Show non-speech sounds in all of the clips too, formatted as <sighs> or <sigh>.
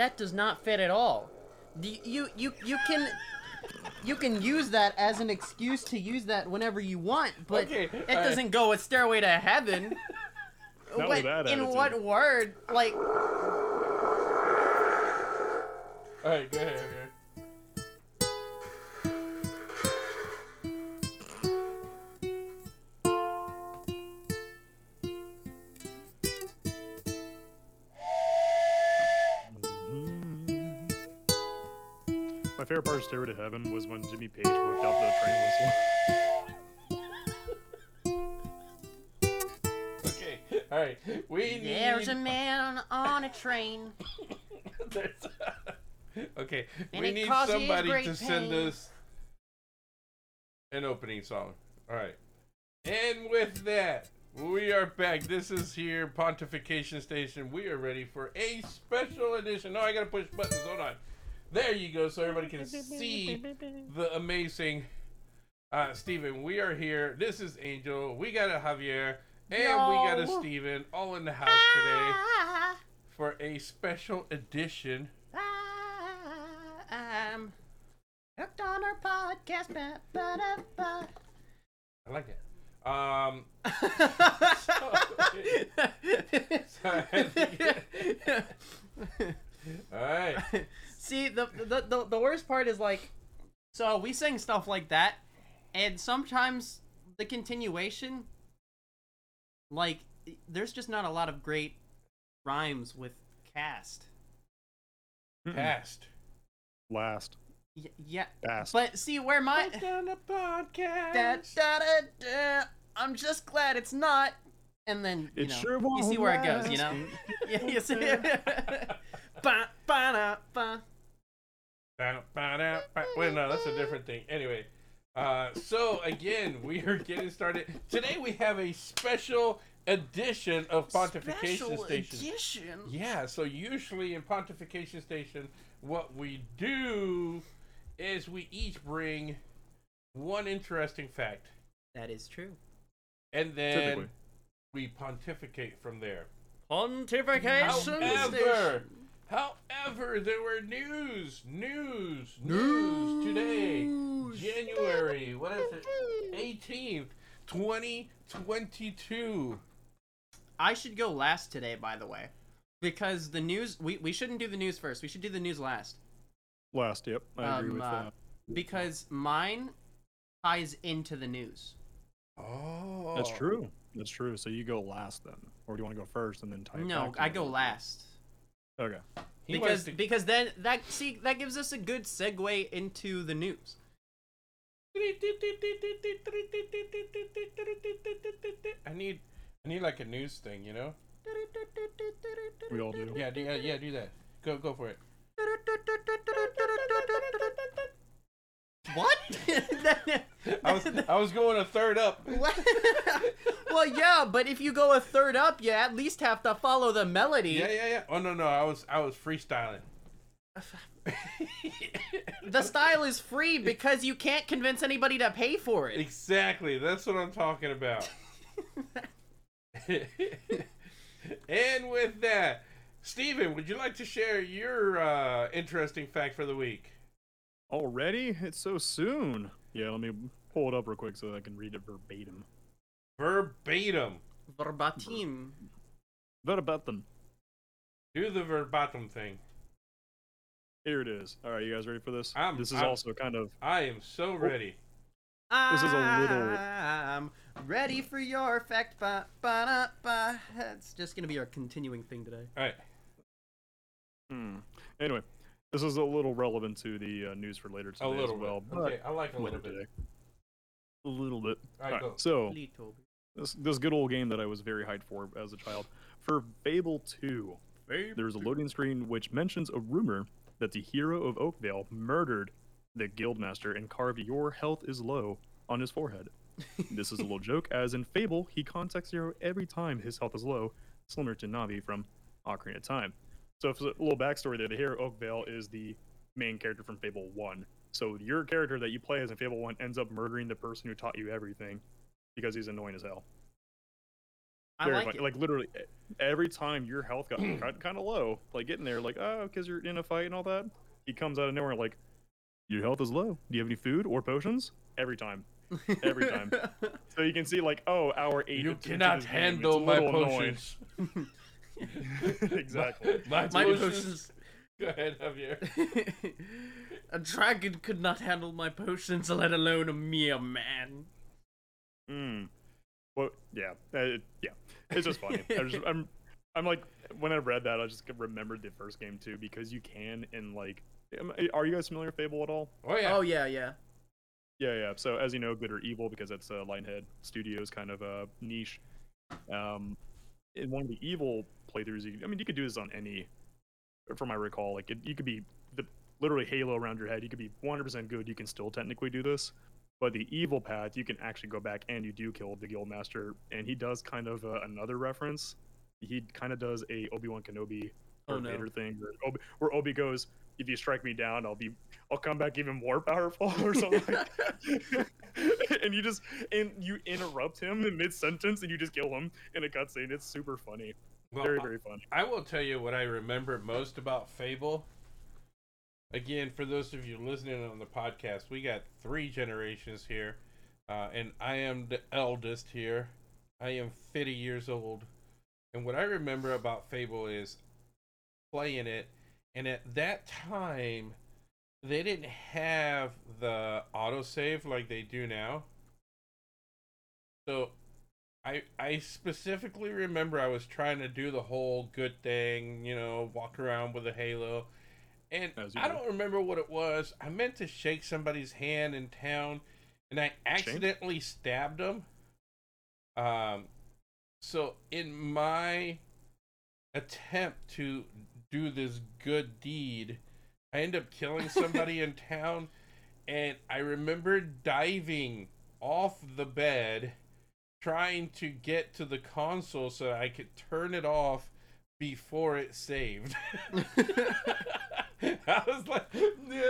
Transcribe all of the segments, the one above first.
that does not fit at all. Do you you you can you can use that as an excuse to use that whenever you want, but Okay, it alright. doesn't go with Stairway to Heaven. <laughs> Not What- with that in attitude. what word? Like All right, go ahead. go ahead. Stairway to Heaven was when Jimmy Page whipped out the train whistle. Okay, all right. We need. there's a man on a train. <laughs> There's- okay, And we need somebody great to send us an opening song. All right, and with that, we are back. This is here Pontification Station. We are ready for a special edition. No, I gotta push buttons. Hold on. There you go, so everybody can see the amazing uh, Steven. We are here. This is Angel. We got a Javier. And we got a. Steven all in the house today Ah, for a special edition. I'm hooked on our podcast. Ba, ba, ba. I like it. Um, <laughs> <laughs> <laughs> all right. See, the, the the the worst part is like, so we sing stuff like that, and sometimes the continuation, like, there's just not a lot of great rhymes with cast. Past. Last. Y- yeah, Fast. but see where my on the podcast. da, da, da, da, I'm just glad it's not. And then you It know, sure you won't see where it goes, you know. yeah, you see. ba, ba, da, ba. Ba- ba- da- ba- Wait, no, that's a different thing. Anyway, uh, so again, we are getting started. Today we have a special edition of Pontification Special Station. edition. Yeah, so usually in Pontification Station, what we do is we each bring one interesting fact, That is true. and then Typically. we pontificate from there. Pontification However, station. However, there were news, news, news today, January, what is it, 18th, 2022. I should go last today, by the way, because the news. We, we shouldn't do the news first. We should do the news last Last. Yep. I agree Um, with uh, that. because mine ties into the news. Oh, That's true. That's true. So you go last then, or do you want to go first and then type? No, back to I go last Okay. He because to- because then that see that gives us a good segue into the news. I need, I need like a news thing, you know? We all do. Yeah, do, yeah, yeah, do that. Go, go for it. What? <laughs> I was, I was going a third up. <laughs> well, yeah, but if you go a third up, you at least have to follow the melody. Yeah, yeah, yeah. Oh no, no, I was, I was freestyling. <laughs> The style is free because you can't convince anybody to pay for it. exactly. That's what I'm talking about. and with that, Steven, would you like to share your uh, interesting fact for the week? Already? It's so soon. Yeah. Let me pull it up real quick so that I can read it verbatim. Verbatim. Verbatim. Verbatim. Do the verbatim thing. Here it is. All right, you guys ready for this? I'm- this is I'm- also kind of I am so ready. This is a little- I'm ready for your effect. Ba, ba, da, ba. It's just gonna be our continuing thing today. All right. Hmm. Anyway, this is a little relevant to the uh, news for later today A little as well. bit. Okay, I like a later little bit. today. A little bit. All right, Alright, go. so Little this this good old game that I was very hyped for as a child for Fable 2. There's a loading screen which mentions a rumor that the hero of Oakvale murdered the guildmaster and carved "Your health is low" on his forehead. <laughs> this is a little joke, as in Fable, he contacts Zero every time his health is low, similar to Navi from Ocarina of Time. So, for a little backstory there, the hero Oakvale is the main character from Fable 1. So, your character that you play as in Fable 1 ends up murdering the person who taught you everything because he's annoying as hell. I Very like funny. it. Like literally, every time your health got <clears throat> kind of low, like getting there, like oh, because you're in a fight and all that, he comes out of nowhere like, your health is low. Do you have any food or potions? Every time. every time. <laughs> So you can see like, oh, hour eight. You cannot this game, it's handle my potions. <laughs> <laughs> exactly. My, My potions. potions. Go ahead, Javier. <laughs> a dragon could not handle my potions, let alone a mere man. Hmm. Well, yeah, uh, yeah. It's just funny. I just, I'm, I'm like, when I read that, I just remembered the first game too because you can in like, am- are you guys familiar with Fable at all? Oh yeah. Oh yeah, yeah. Yeah, yeah. So as you know, good or evil because that's uh, Lionhead Studios kind of a niche. Um, in one of the evil playthroughs, you, I mean, you could do this on any. From my recall, like it, you could be the literally halo around your head. You could be 100% good. You can still technically do this. But the evil path, you can actually go back and you do kill the guildmaster, and he does kind of uh, another reference. He kind of does a Obi Wan Kenobi Oh, or no. Vader thing, where Obi, where Obi goes, "If you strike me down, I'll be, I'll come back even more powerful," or something. like <laughs> and you just and you interrupt him in mid sentence, and you just kill him in a cutscene. It's super funny, Well, very very funny. I will tell you what I remember most about Fable. Again, for those of you listening on the podcast, we got three generations here, uh, and I am the eldest here. I am 50 years old. And what I remember about Fable is playing it, and at that time, they didn't have the autosave like they do now. So I I specifically remember I was trying to do the whole good thing, you know, walk around with a halo. And I do. don't remember what it was. I meant to shake somebody's hand in town and I accidentally stabbed them. Um so in my attempt to do this good deed, I end up killing somebody in <laughs> town and I remember diving off the bed trying to get to the console so I could turn it off before it saved. <laughs> I was like, oh, no.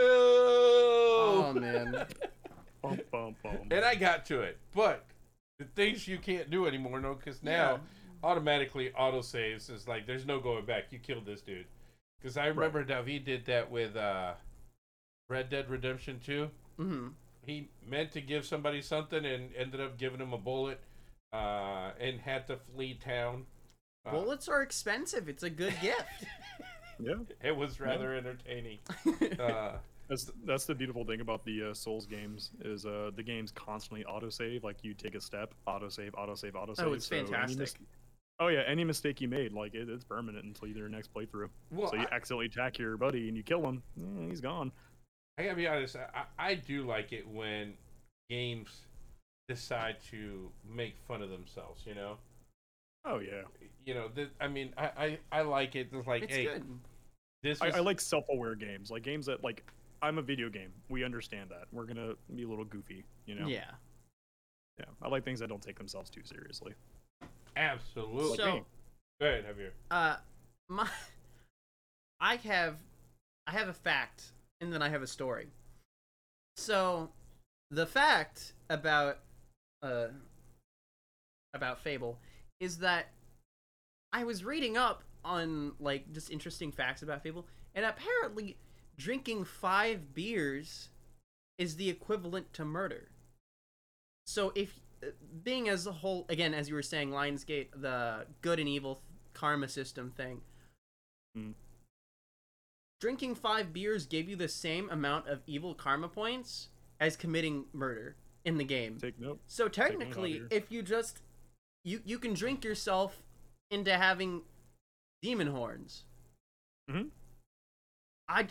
Oh man. <laughs> Bum, bum, bum. And I got to it, but the things you can't do anymore, no, because now Yeah. Automatically auto saves is like there's no going back. You killed this dude. Because I remember David did that with uh, Red Dead Redemption 2. hmm He meant to give somebody something and ended up giving him a bullet uh, and had to flee town. Uh, Bullets are expensive. It's a good <laughs> gift. yeah, It was rather entertaining. <laughs> Uh, that's that's the beautiful thing about the uh, Souls games is uh the games constantly autosave. Like you take a step, autosave, autosave, autosave. oh, it's so any fantastic. mis- Oh yeah, any mistake you made, like it, it's permanent until you do your next playthrough. well, so you I, accidentally attack your buddy and you kill him, he's gone. I gotta be honest. I, I do like it when games decide to make fun of themselves. You know, Oh yeah, you know. Th- I mean, I, I I like it. It's like, it's hey, good. this I, I like self-aware games, like games that like I'm a video game. We understand that we're gonna be a little goofy, you know. Yeah. Yeah, I like things that don't take themselves too seriously. Absolutely. So- me. Go ahead, Javier. Uh, my, <laughs> I have, I have a fact, and then I have a story. So, the fact about, uh, about Fable is that I was reading up on like just interesting facts about Fable, and apparently, drinking five beers is the equivalent to murder. So if being as a whole, again, as you were saying, Lionsgate, the good and evil karma system thing. Hmm. Drinking five beers gave you the same amount of evil karma points as committing murder in the game. Take note. So technically, if you just you you can drink yourself into having demon horns. Mhm. I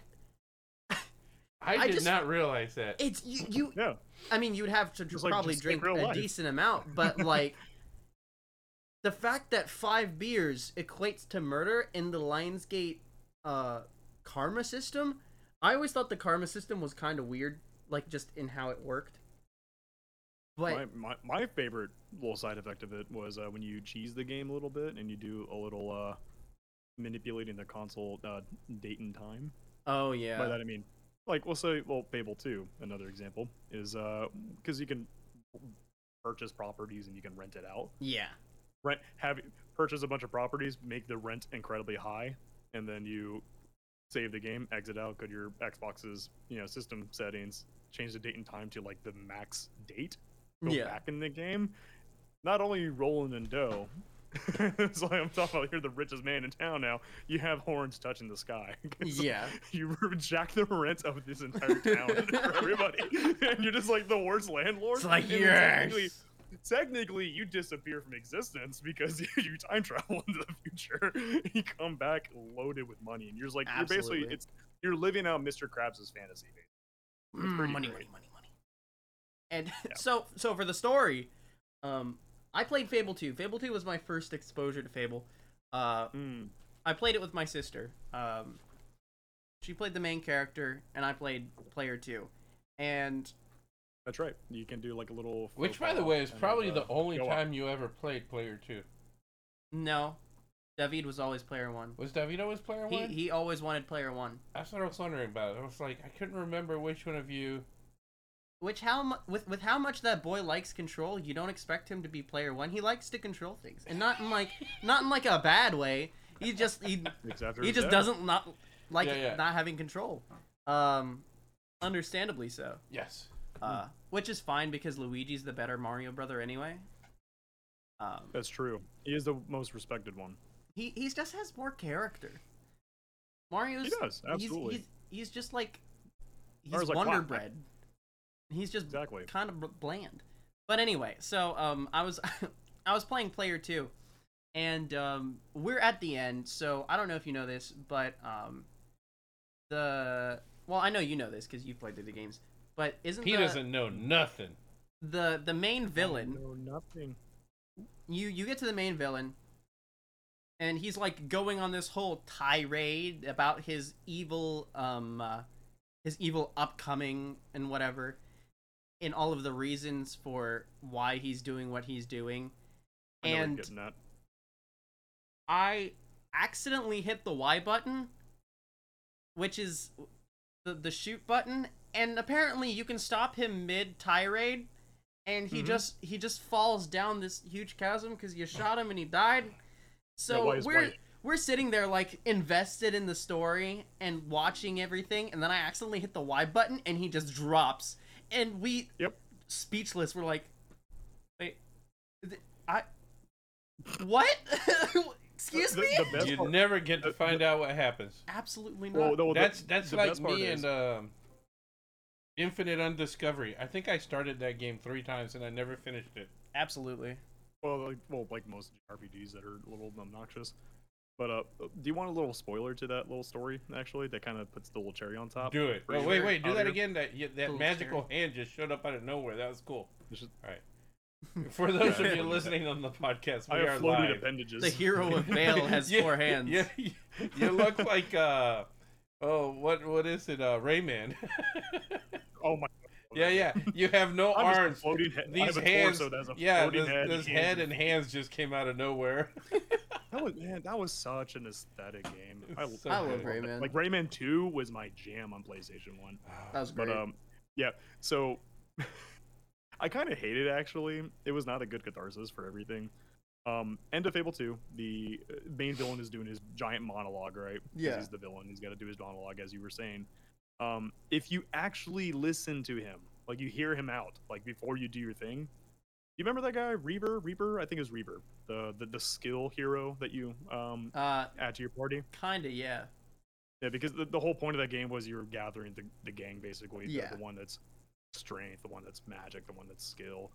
I, I did just- not realize that. it's you you Yeah, I mean, you'd have to Just like- probably just drink a life. decent amount, but <laughs> like the fact that five beers equates to murder in the Lionsgate uh, karma system, I always thought the karma system was kind of weird, like just in how it worked. But my, my my favorite little side effect of it was uh, when you cheese the game a little bit and you do a little uh manipulating the console uh, date and time. oh yeah, By that I mean, like we'll say, well, Fable Two, another example is uh because you can purchase properties and you can rent it out. yeah, rent have purchase a bunch of properties, make the rent incredibly high, and then you save the game, exit out, go to your Xbox's you know system settings, change the date and time to like the max date, go Yeah. back in the game. Not only rolling in dough, <laughs> it's like I'm talking about you're the richest man in town now. You have horns touching the sky. <laughs> Yeah. you jack the rent of this entire town <laughs> for everybody, and you're just like the worst landlord. It's like And then technically- yes. technically you disappear from existence because you time travel into the future. You come back loaded with money, and you're just like you're basically Absolutely. it's you're living out Mr. Krabs' fantasy. Mm, money, great. money, money, money. And Yeah. so, so for the story, um, I played Fable 2. Fable 2 was my first exposure to Fable. Uh, Mm, I played it with my sister. Um, she played the main character, and I played player 2. And that's right. You can do like a little. Which, by the way, is probably uh, the only go up. time you ever played Player Two. no, David was always player 1. Was David always Player He, One? he always wanted player 1. That's what I was wondering about. I was like, I couldn't remember which one of you. Which how mu- with with how much that boy likes control, you don't expect him to be player one. He likes to control things, and not in like not in like a bad way. He just he It's after he just death. doesn't not like Yeah, yeah. not having control. Um, understandably so. Yes. Uh, which is fine because Luigi's the better Mario brother anyway. Um, That's true. He is the most respected one. he he just has more character. Mario's He does absolutely. He's, he's, he's just like he's Mario's like Wonder Quack. Bread. He's just Exactly. kind of bland. But anyway, so um, I was <laughs> I was playing player two, and um, we're at the end. So I don't know if you know this, but um, the well, I know you know this because you've played through the games. But isn't He the, doesn't know nothing. the the main villain? No, nothing. you you get to the main villain and he's like going on this whole tirade about his evil um uh, his evil upcoming and whatever and all of the reasons for why he's doing what he's doing I know what you're and i accidentally hit the y button which is the the shoot button and apparently you can stop him mid tirade and he Mhm. just he just falls down this huge chasm because you shot him and he died so is we're white? we're sitting there like invested in the story and watching everything and then i accidentally hit the y button and he just drops and we Yep. speechless we're like wait th- i what <laughs> excuse The- me the best You part- never get to the- find out what happens. absolutely not Well, no, the- That's that's the like best part me is- and um, Infinite Undiscovery. I think I started that game three times and I never finished it. absolutely Well, like, well, like most RPGs that are a little obnoxious. But uh, do you want a little spoiler to that little story? Actually, that kind of puts the little cherry on top. Do it. for Oh wait, wait, do that again. That yeah, that Cool, magical hand just showed up out of nowhere. That was cool. Just- All right. For <laughs> those of you listening on the podcast, we I are live. appendages. the hero of <laughs> Vale has Yeah, four hands Yeah, you, you look like uh oh what what is it uh Rayman? <laughs> Oh my. yeah, yeah. You have no I'm arms. floating head. I These have a hands, torso that has a yeah, floating this, head, this hands head and hands just came out of nowhere. That was man, that was such an aesthetic game. I, so I love. Rayman. Like Rayman Two was my jam on PlayStation One. that was great But um, yeah. So <laughs> I kind of hate it actually. It was not a good catharsis for everything. Um, end of Fable Two. The uh, main villain is doing his giant monologue, right? Yeah. He's the villain. He's got to do his monologue, as you were saying. Um, if you actually listen to him, like you hear him out, like before you do your thing. You remember that guy, Reaper? Reaper? I think it was Reaper, the the, the skill hero that you um uh add to your party. kinda yeah Yeah, because the, the whole point of that game was you're gathering the, the gang basically. the- Yeah. The, one that's strength, the one that's magic, the one that's skill.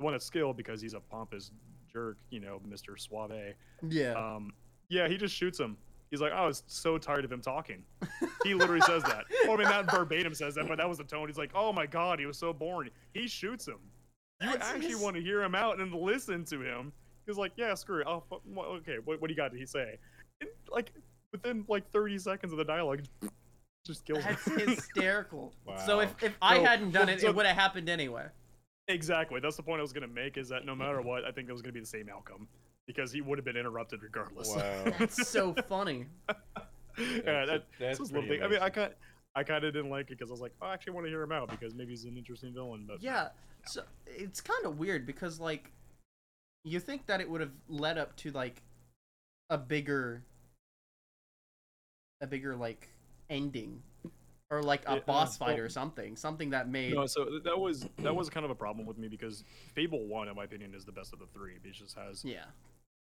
The one that's skill because he's a pompous jerk, you know, Mr. Suave. yeah Um, yeah, he just shoots him. He's like, I was so tired of him talking. <laughs> He literally says that. Well, I mean, not verbatim says that, but that was the tone. He's like, oh my god, he was so boring. He shoots him. You That's actually his- want to hear him out and listen to him. He's like, yeah, screw it. Oh, fu- okay, what, what do you got to say? And, like, within like 30 seconds of the dialogue, <laughs> just kills him. That's <laughs> hysterical. So if, if I So- hadn't done well, it, so- it would have happened anyway. Exactly. That's the point I was gonna make. Is that no matter what, I think it was gonna be the same outcome because he would have been interrupted regardless. Wow. <laughs> That's so funny. yeah, that, that's that's a little pretty thing. I mean, I kind, I kind of didn't like it because I was like, oh, I actually want to hear him out because maybe he's an interesting villain. But Yeah. So it's kind of weird because like you think that it would have led up to like a bigger a bigger like ending or like a Yeah, boss uh, fight well- or something something that made No, so that was that was kind of a problem with me because Fable One, in my opinion, is the best of the three. It just has yeah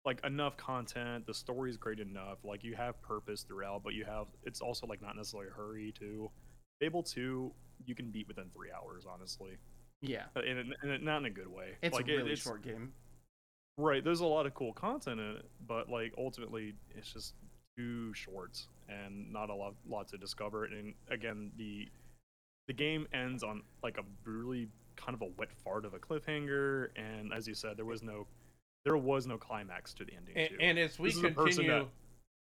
like enough content. The story's great enough. Like you have purpose throughout, but you have it's also like not necessarily a hurry to Fable Two, you can beat within three hours, honestly, yeah Uh, and, and, and not in a good way. it's like a it- really it's, short game Right, there's a lot of cool content in it, but like ultimately, it's just too short and not a lot, lot to discover. And again, the the game ends on like a really kind of a wet fart of a cliffhanger. And as you said, there was no there was no climax to the ending. And, too. and as we This is a continue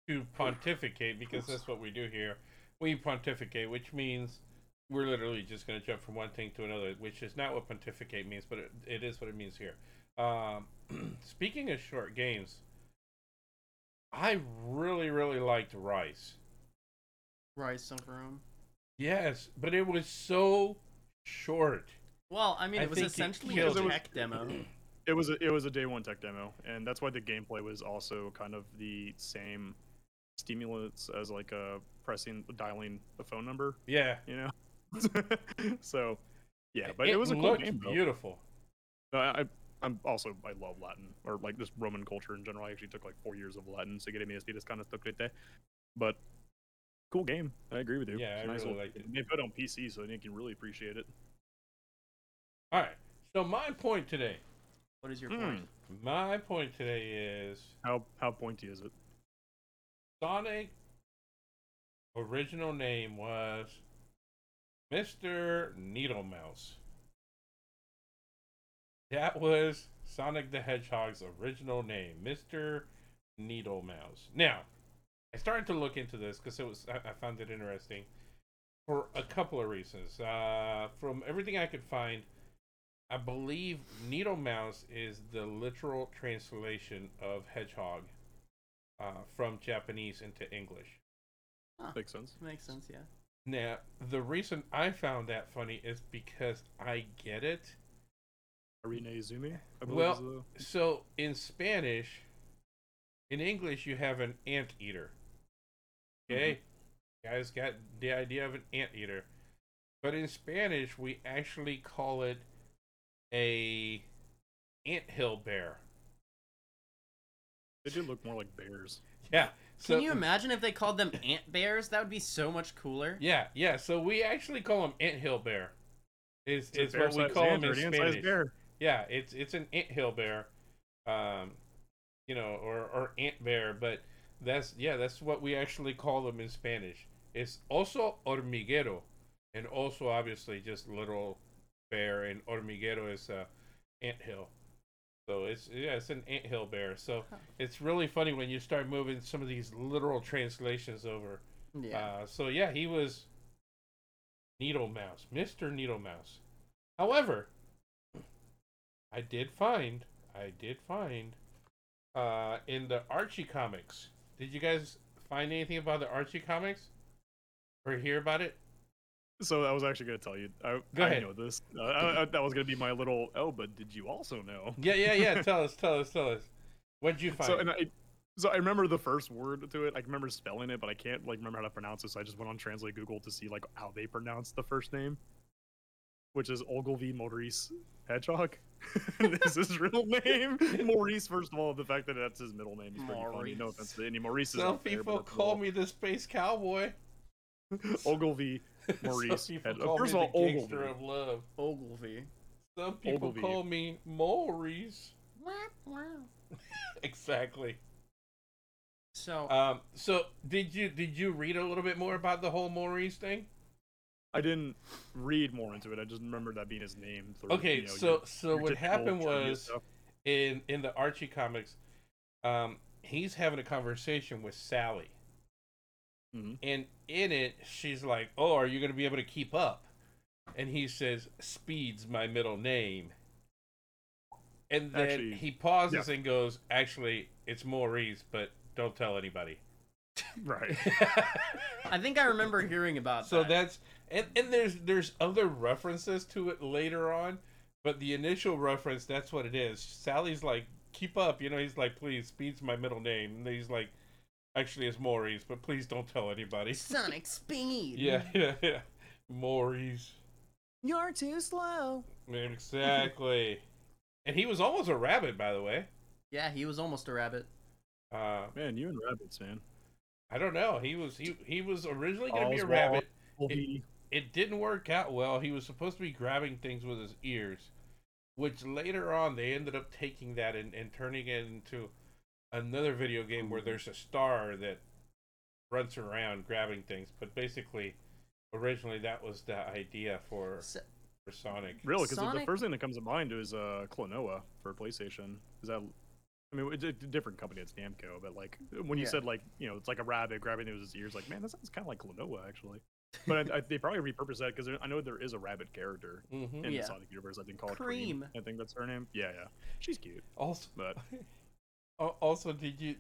to pontificate, because that's what we do here, we pontificate, which means we're literally just going to jump from one thing to another, which is not what pontificate means, but it, it is what it means here. Um, <clears throat> speaking of short games, I really, really liked Ryse. Ryse of rome Yes, but it was so short. well i mean I it was think it essentially a tech demo <clears throat> it was a, it was a day one tech demo, and that's why the gameplay was also kind of the same stimulants as like uh pressing dialing the phone number. Yeah, you know. <laughs> so, yeah, but it, was a cool looked game. beautiful. No, I, I- I'm also I love Latin or like this Roman culture in general. I actually took like four years of Latin, so getting me this kind of took it there. But cool game. I agree with you. Yeah, It's I a nice really little- liked it. They put it on PC, so you can really appreciate it. All right. So my point today, what is your Hmm. point my point today is How how pointy is it? Sonic original name was Mr. Needle Mouse. That was Sonic the Hedgehog's original name, Mr. Needle Mouse. Now, I started to look into this because it was I, I found it interesting for a couple of reasons. Uh, from everything I could find, I believe Needle Mouse is the literal translation of hedgehog uh, from Japanese into English. Makes sense. makes sense yeah Now, the reason I found that funny is because I get it. Arena Izumi. Well, the- So in Spanish, in English, you have an anteater. Okay, mm-hmm. guys got the idea of an anteater, but in Spanish, we actually call it a anthill bear. they do look more like bears. Yeah. So Can you imagine if they called them ant bears? That would be so much cooler. Yeah, yeah. So we actually call them anthill bear. Is It's is what we call them ant or in Spanish. bear. Yeah, it's it's an anthill bear, um, you know, or or ant bear, but that's yeah, that's what we actually call them in Spanish. It's also hormiguero, and also obviously just literal bear, and hormiguero is a uh, anthill. So it's yeah, it's an anthill bear. So Huh. it's really funny when you start moving some of these literal translations over. Yeah. Uh, so yeah, he was Needle Mouse, Mister Needle Mouse. However, I did find, I did find, uh, in the Archie comics. Did you guys find anything about the Archie comics, or hear about it? So I was actually going to tell you. I, Go I ahead. know this. Uh, I, I, that was going to be my little. Oh, but did you also know? Yeah, yeah, yeah. <laughs> tell us, tell us, tell us. What'd you find? So and I, so I remember the first word to it. I can remember spelling it, but I can't like remember how to pronounce it. So I just went on Translate Google to see like how they pronounce the first name, which is Ogilvy Maurice Hedgehog. <laughs> this is his real <laughs> name. Maurice, first of all, the fact that that's his middle name is pretty funny. No Maurice. offense to any Maurices Some out there, people call all. me the space cowboy. Ogilvy <laughs> Maurice. Some people Hed- call first me of all, the gangster Ogilvy. of love. Ogilvy. Some people Ogilvy. call me Maurice. <laughs> exactly. So Um. So did you did you read a little bit more about the whole Maurice thing? I didn't read more into it. I just remember that being his name. Through, Okay, you know, so your- so your what happened was in in the Archie comics, um, he's having a conversation with Sally, Mhm. and in it she's like, "Oh, are you going to be able to keep up?" And he says, "Speed's my middle name." And then Actually, he pauses and goes, "Actually, it's Maurice, but don't tell anybody." <laughs> right. I think I remember hearing about so that. that's and, and there's there's other references to it later on but the initial reference that's what it is sally's like keep up. You know, he's like, please, Speed's my middle name. And he's like, actually, it's Maurice, but please don't tell anybody. <laughs> Sonic Speed. yeah, yeah, yeah. Maurice. You're too slow. Exactly. <laughs> and he was almost a rabbit, by the way. Yeah, he was almost a rabbit. Uh, Man, you and rabbits, man. I don't know. He was he he was originally going to be a Oswald. rabbit. Colby. It didn't work out well. He was supposed to be grabbing things with his ears, which later on they ended up taking that and, and turning it into another video game where there's a star that runs around grabbing things. But basically, originally that was the idea for S- for Sonic. Really, because the first thing that comes to mind is uh, Klonoa for PlayStation. Is that? I mean, it's a different company. It's Namco, but like when you Yeah. said like you know it's like a rabbit grabbing those his ears, like man, that sounds kind of like Klonoa actually. But I, I, they probably repurposed that because I know there is a rabbit character hmm in Yeah. the Sonic universe. I think called Cream. Cream. I think that's her name. Yeah, yeah, she's cute. Also, But Al- <laughs> also, did you?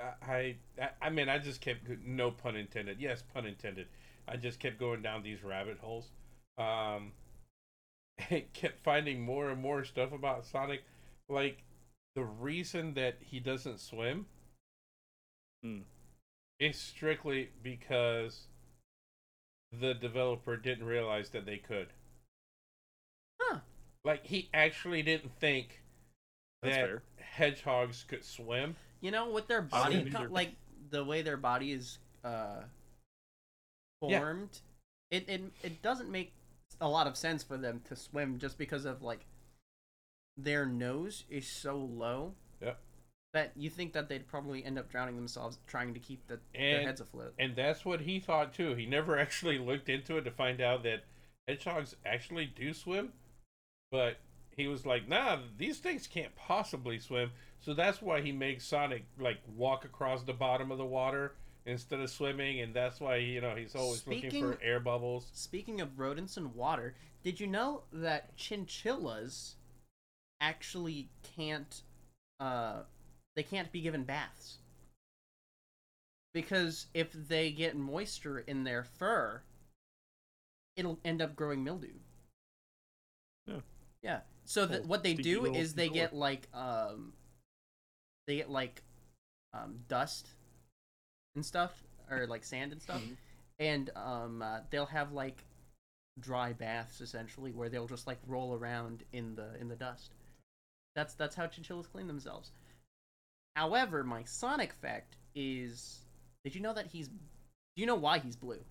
I, I I mean, I just kept no pun intended. Yes, pun intended. I just kept going down these rabbit holes. Um, <laughs> and kept finding more and more stuff about Sonic, like the reason that he doesn't swim Hmm. is strictly because the developer didn't realize that they could. Huh. Like he actually didn't think That's that fair. hedgehogs could swim. You know, with their body, co- either. like the way their body is uh, Yeah. formed, it, it it doesn't make a lot of sense for them to swim just because of like their nose is so low. Yep. That you think that they'd probably end up drowning themselves trying to keep the, their heads afloat. And that's what he thought too. He never <laughs> actually looked into it to find out that hedgehogs actually do swim. But he was like, nah, these things can't possibly swim. So that's why he makes Sonic like walk across the bottom of the water instead of swimming. And that's why, you know, he's always looking for air bubbles. Speaking of rodents and water, did you know that chinchillas actually can't uh they can't be given baths? Because if they get moisture in their fur, it'll end up growing mildew. Yeah. Yeah. So that what they do is they get like um they get like um dust and stuff or like sand and stuff Mhm. and um uh, they'll have like dry baths essentially where they'll just like roll around in the in the dust that's that's how chinchillas clean themselves however my sonic fact is did you know that he's do you know why he's blue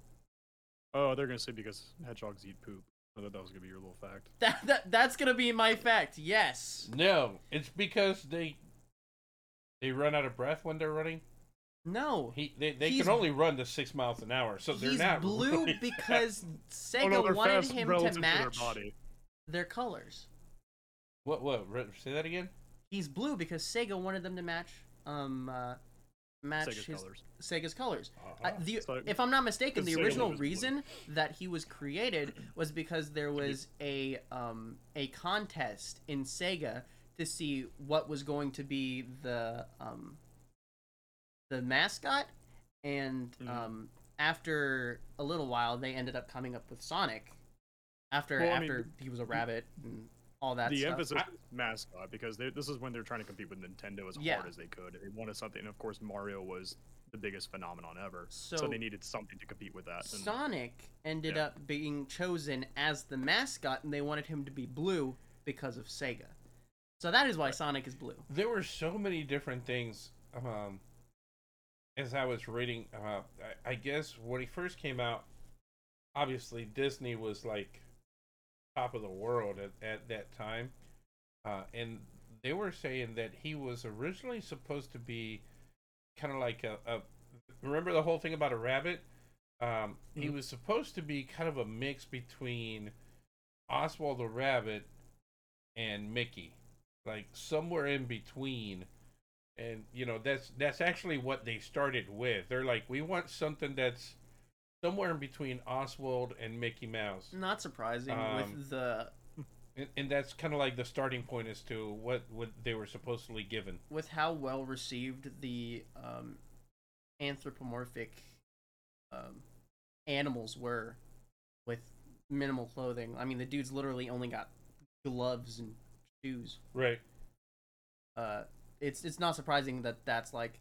Oh, they're gonna say because hedgehogs eat poop. I thought that was gonna be your little fact. <laughs> that, that that's gonna be my fact yes No, it's because they they run out of breath when they're running. no He they, they He's- can only run to six miles an hour, so they're he's not blue really <laughs> because <laughs> sega oh no, wanted him relative to to match their body. their colors what what say that again? he's blue because sega wanted them to match um uh match Sega's his colors. Sega's colors. Uh-huh. Uh, the, So- if I'm not mistaken, the Sega original was blue. reason that he was created <clears throat> was because there was a um, a contest in Sega to see what was going to be the um, the mascot, and Mhm. um, after a little while, they ended up coming up with Sonic. After Well, I mean, after he was a rabbit and all that the stuff. emphasis I- mascot because they, this is when they're trying to compete with Nintendo as Yeah. hard as they could. They wanted something, and of course Mario was the biggest phenomenon ever. So, So- they needed something to compete with that. and- Sonic ended Yeah. up being chosen as the mascot, and they wanted him to be blue because of Sega. So that is why Sonic is blue. there were so many different things um as i was reading uh I, I guess when he first came out obviously disney was like top of the world at, at that time. Uh and they were saying that he was originally supposed to be kind of like a, a remember the whole thing about a rabbit? Um he Mhm. was supposed to be kind of a mix between oswald the rabbit and mickey like somewhere in between. And you know that's that's actually what they started with. They're like we want something that's somewhere in between oswald and mickey mouse Not surprising Um, with the and, and that's kind of like the starting point as to what what they were supposedly given with how well received the um, anthropomorphic um, animals were with minimal clothing. I mean, the dude's literally only got gloves and shoes. right uh, it's it's not surprising that that's like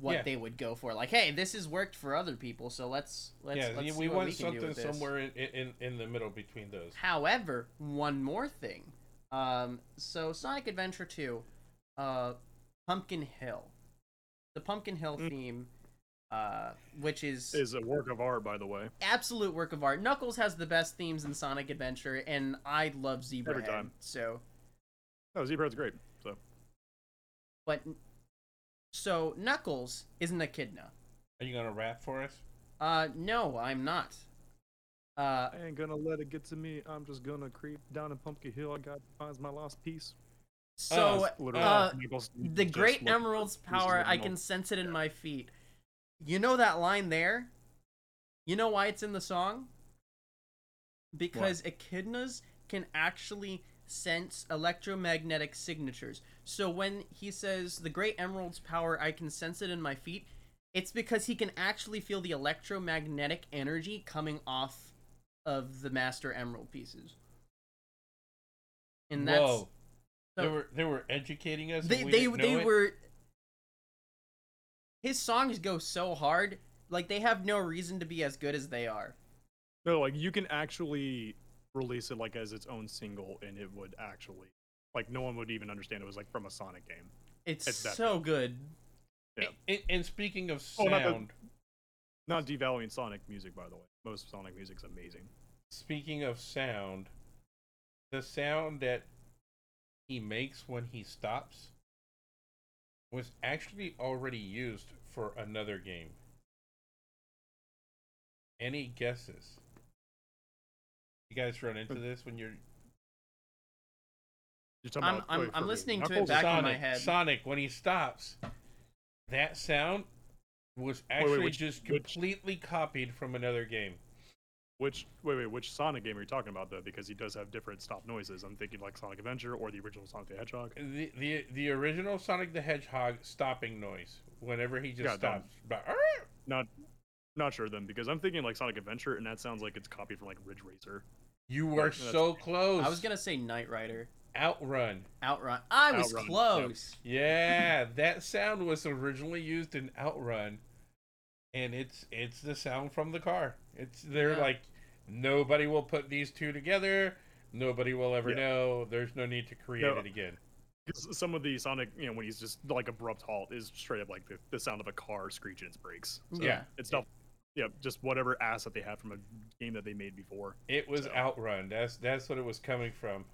what Yeah. they would go for. Like, hey, this has worked for other people, so let's let's yeah, let's we see what want we can do something with this. somewhere in, in in the middle between those. However, one more thing. Um, so Sonic Adventure 2, uh, Pumpkin Hill. The Pumpkin Hill Mm. theme, uh, which is Is a work of art, by the way. absolute work of art. Knuckles has the best themes in Sonic Adventure, and I love Zebrahead. time. So, No, Zebrahead's great. So but so Knuckles isn't a Echidna. Are you gonna rap for us? Uh, no, I'm not. Uh, I ain't gonna let it get to me. I'm just gonna creep down in Pumpkin Hill. I got finds my lost piece. so Uh, Literally, uh, the Great look- Emerald's power, I can sense it in my feet. You know that line there? You know why it's in the song? Because echidnas can actually sense electromagnetic signatures. So when he says the Great Emerald's power, I can sense it in my feet, it's because he can actually feel the electromagnetic energy coming off of the Master Emerald pieces. And that's Whoa. they were they were educating us. they and we they didn't know they it? were his songs go so hard like they have no reason to be as good as they are No, like you can actually release it like as its own single, and it would actually like no one would even understand it was like from a Sonic game. it's, It's that so good Yeah. And, and speaking of Oh, not the- sound, Not devaluing Sonic music, by the way. Most Sonic music's amazing. speaking of sound, the sound that he makes when he stops was actually already used for another game. Any guesses? You guys run into this when you're You're talking I'm- about- I'm- I'm listening to it Knuckles? back in Sonic, my head. Sonic when he stops. That sound was wait, actually which- just which- completely copied from another game. Which wait wait which Sonic game are you talking about though? Because he does have different stop noises. I'm thinking like Sonic Adventure or the original Sonic the Hedgehog. The the the original Sonic the Hedgehog stopping noise whenever he just Yeah, stops. But, Not not sure then because I'm thinking like Sonic Adventure and that sounds like it's copied from like Ridge Racer. you were so close. i was gonna say knight rider Outrun. outrun i was Outrun, close Yeah, <laughs> that sound was originally used in Outrun, and it's it's the sound from the car. It's they're Yeah. like nobody will put these two together. Nobody will ever Yeah. know. There's no need to create No. it again. 'Cause Some of the Sonic, you know, when he's just like abrupt halt is straight up like the, the sound of a car screeching its brakes. So Yeah. it's not. Yeah, just whatever asset they had from a game that they made before. It was So- Outrun. That's that's what it was coming from.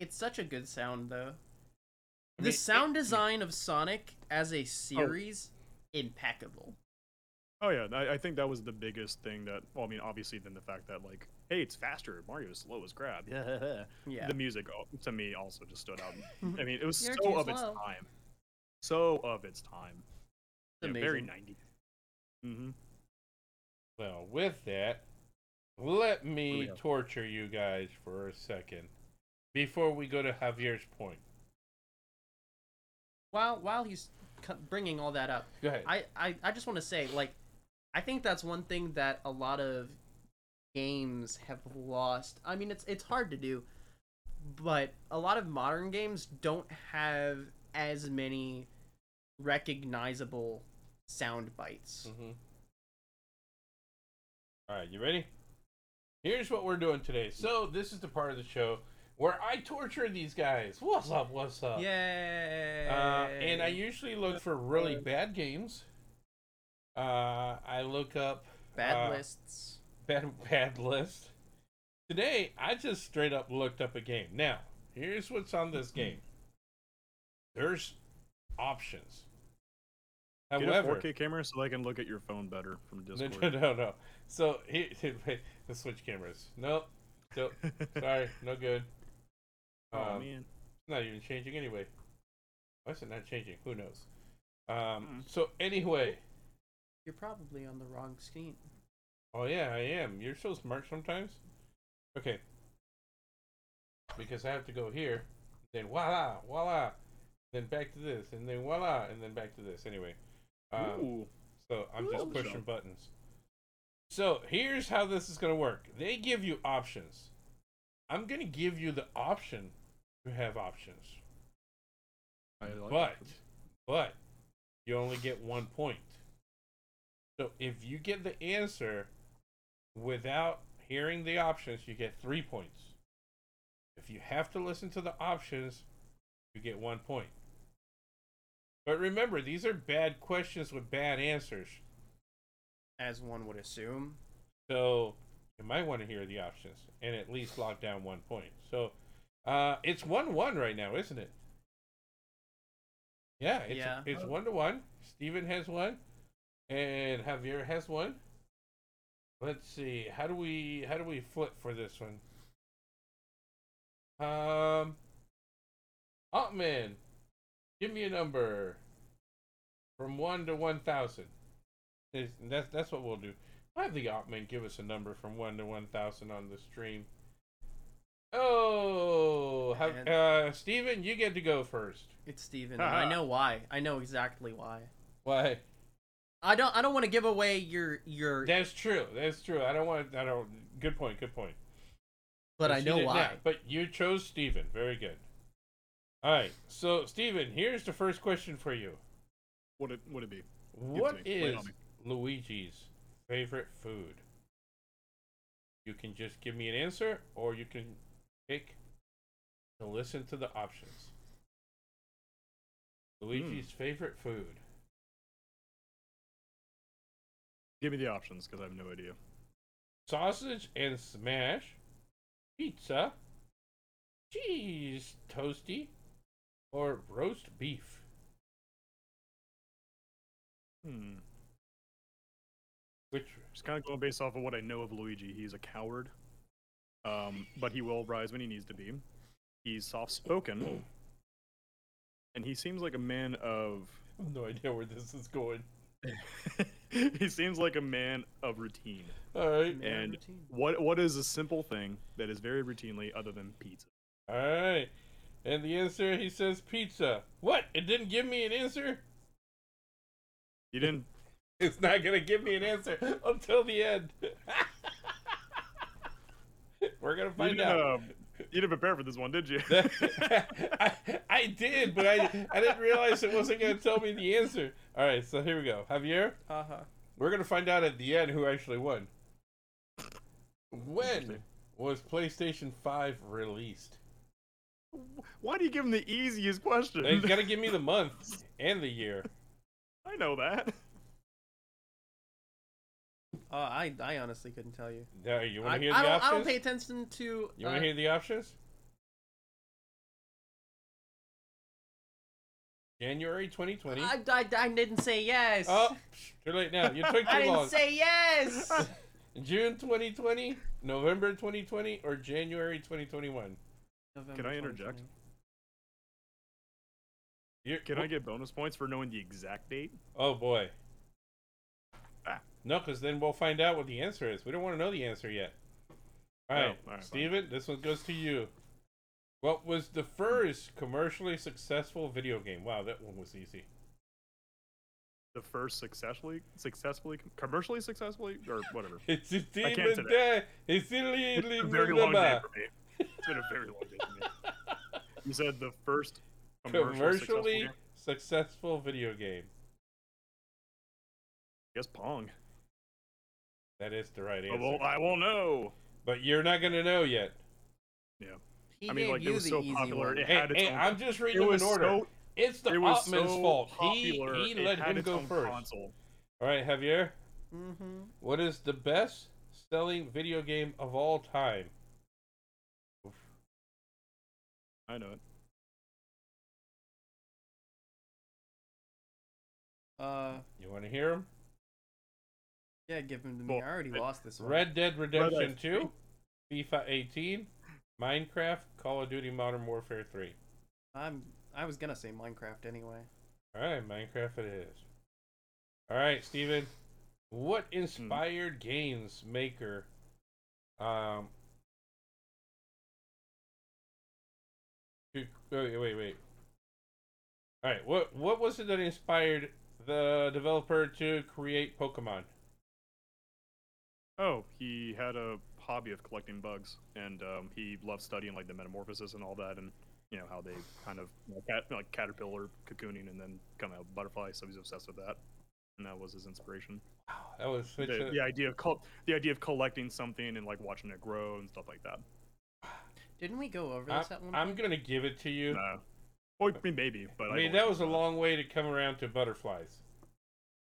It's such a good sound though the mean, sound it- design of sonic as a series impeccable Oh yeah, I, I think that was the biggest thing that. Well, I mean, obviously, than the fact that like, hey, it's faster. Mario's slow as crap. Yeah. <laughs> yeah The music oh, to me also just stood out. I mean, it was <laughs> so too of its time. So of its time. It's Yeah, very amazing. 90s. Mm-hmm. Well, with that, let me we go. torture you guys for a second before we go to Javier's point. while while he's bringing all that up Go ahead. I, I, I just want to say, like, I think that's one thing that a lot of games have lost. I mean, it's it's hard to do, but a lot of modern games don't have as many recognizable sound bites. Mm-hmm. All right, you ready? Here's what we're doing today. So this is the part of the show where I torture these guys. What's up? What's up? Yay! Uh, and I usually look for really bad games. Uh, I look up bad uh, lists. bad bad list. Today, I just straight up looked up a game. Now, here's what's on this game. There's options. Get a 4K camera so I can look at your phone better from <laughs> Discord. no, no, no. So here, wait, let's switch cameras. Nope. Nope. <laughs> Sorry, no good. Oh Um, man. It's not even changing anyway. Why is it not changing? Who knows? Um, Mm. so anyway, You're probably on the wrong screen. oh yeah, I am. You're so smart sometimes. Okay. Because I have to go here, then voila, voila, then back to this, and then voila, and then back to this. Anyway, um, Ooh. so I'm just pushing buttons. So here's how this is gonna work. They give you options. I'm gonna give you the option to have options. I like but that. but you only get one point. So if you get the answer without hearing the options, you get three points. If you have to listen to the options, you get one point. But remember, these are bad questions with bad answers. As one would assume. So you might want to hear the options and at least lock down one point. So uh, it's one one right now, isn't it? Yeah, it's Yeah. it's one to one. Steven has one, and Javier has one. Let's see. How do we how do we flip for this one? Um, Altman, give me a number from one to one thousand. That's that's what we'll do. Have the Altman give us a number from one to one thousand on the stream. Oh, have, uh, Steven, you get to go first. It's Steven. and <laughs> I know why. I know exactly why. Why? I don't I don't want to give away your your That's true. That's true. I don't want. I don't. Good point. Good point. but I know why. now. But you chose Steven. Very good. All right. So, Steven, here's the first question for you. What it would it be? What to me. Lay it is. Luigi's favorite food? You can just give me an answer, or you can pick to listen to the options. Luigi's favorite food. Give me the options because I have no idea. Sausage and smash, pizza, cheese toasty, or roast beef. Hmm. Which Just kind of going based off of what I know of Luigi. He's a coward, um, but he will rise when he needs to be. He's soft-spoken, and he seems like a man of. I have no idea where this is going. <laughs> he seems like a man of routine. All right. Man And routine. what what is a simple thing that is very routinely other than pizza? All right. And the answer, he says pizza. What? It didn't give me an answer? You didn't. It's not going to give me an answer until the end. We're going to find didn't, out. uh, you didn't prepare for this one, did you? <laughs> I, I did, but I, I didn't realize it wasn't going to tell me the answer. All right, so here we go. Javier, Uh-huh. we're going to find out at the end who actually won. When was PlayStation 5 released? Why do you give him the easiest question? Now, you got to give me the month and the year. <laughs> I know that. Uh, I I honestly couldn't tell you. Now, you want to hear I the don't options? I don't pay attention to You want uh, to hear the options? January 2020. I, I, I didn't say yes. Oh, psh, too late now. You took <laughs> too I too didn't long. say yes. <laughs> June 2020, November 2020, or January 2021? November Can I interject? You're, Can I get bonus points for knowing the exact date? Oh boy. No, because then we'll find out what the answer is. We don't want to know the answer yet. All Oh, right, all right, fine. Steven, this one goes to you. What was the first commercially successful video game? Wow, that one was easy. The first successfully, successfully, commercially successfully, or whatever. <laughs> It's a I can't. It's a It's little been a very long day for me. It's been a very long day for me. <laughs> You said the first commercially successful successful video game. I guess Pong. That is the right answer. well, I won't know. But you're not going to know yet. Yeah. He I mean, like, it you was the so popular, one. it Hey, its hey, own- I'm just reading It in order. so, it's the it was Altman's so fault. popular. He, he it let had him its go own first. Console. All right, Javier. Mm-hmm. What is the best selling video game of all time? I know it. Uh, You want to hear them? Yeah, give him to me. Well, I already I- lost this one. Red Dead Redemption Red 2, FIFA 18, Minecraft, Call of Duty Modern Warfare 3. I'm. I was gonna say Minecraft anyway. All right, Minecraft it is. All right, Steven. What inspired games maker um wait, wait, wait. All right, what what was it that inspired the developer to create Pokemon? Oh, he had a hobby of collecting bugs, and um, he loved studying like the metamorphosis and all that. And you know how they kind of you know, cat, like caterpillar cocooning and then come out butterfly. So he's obsessed with that, and that was his inspiration. Wow, That was The, a, the idea of col- the idea of collecting something and like watching it grow and stuff like that. Didn't we go over I, this at one I'm point? gonna give it to you. Uh, well, I mean, maybe, but I mean, don't that was a long way to come around to butterflies.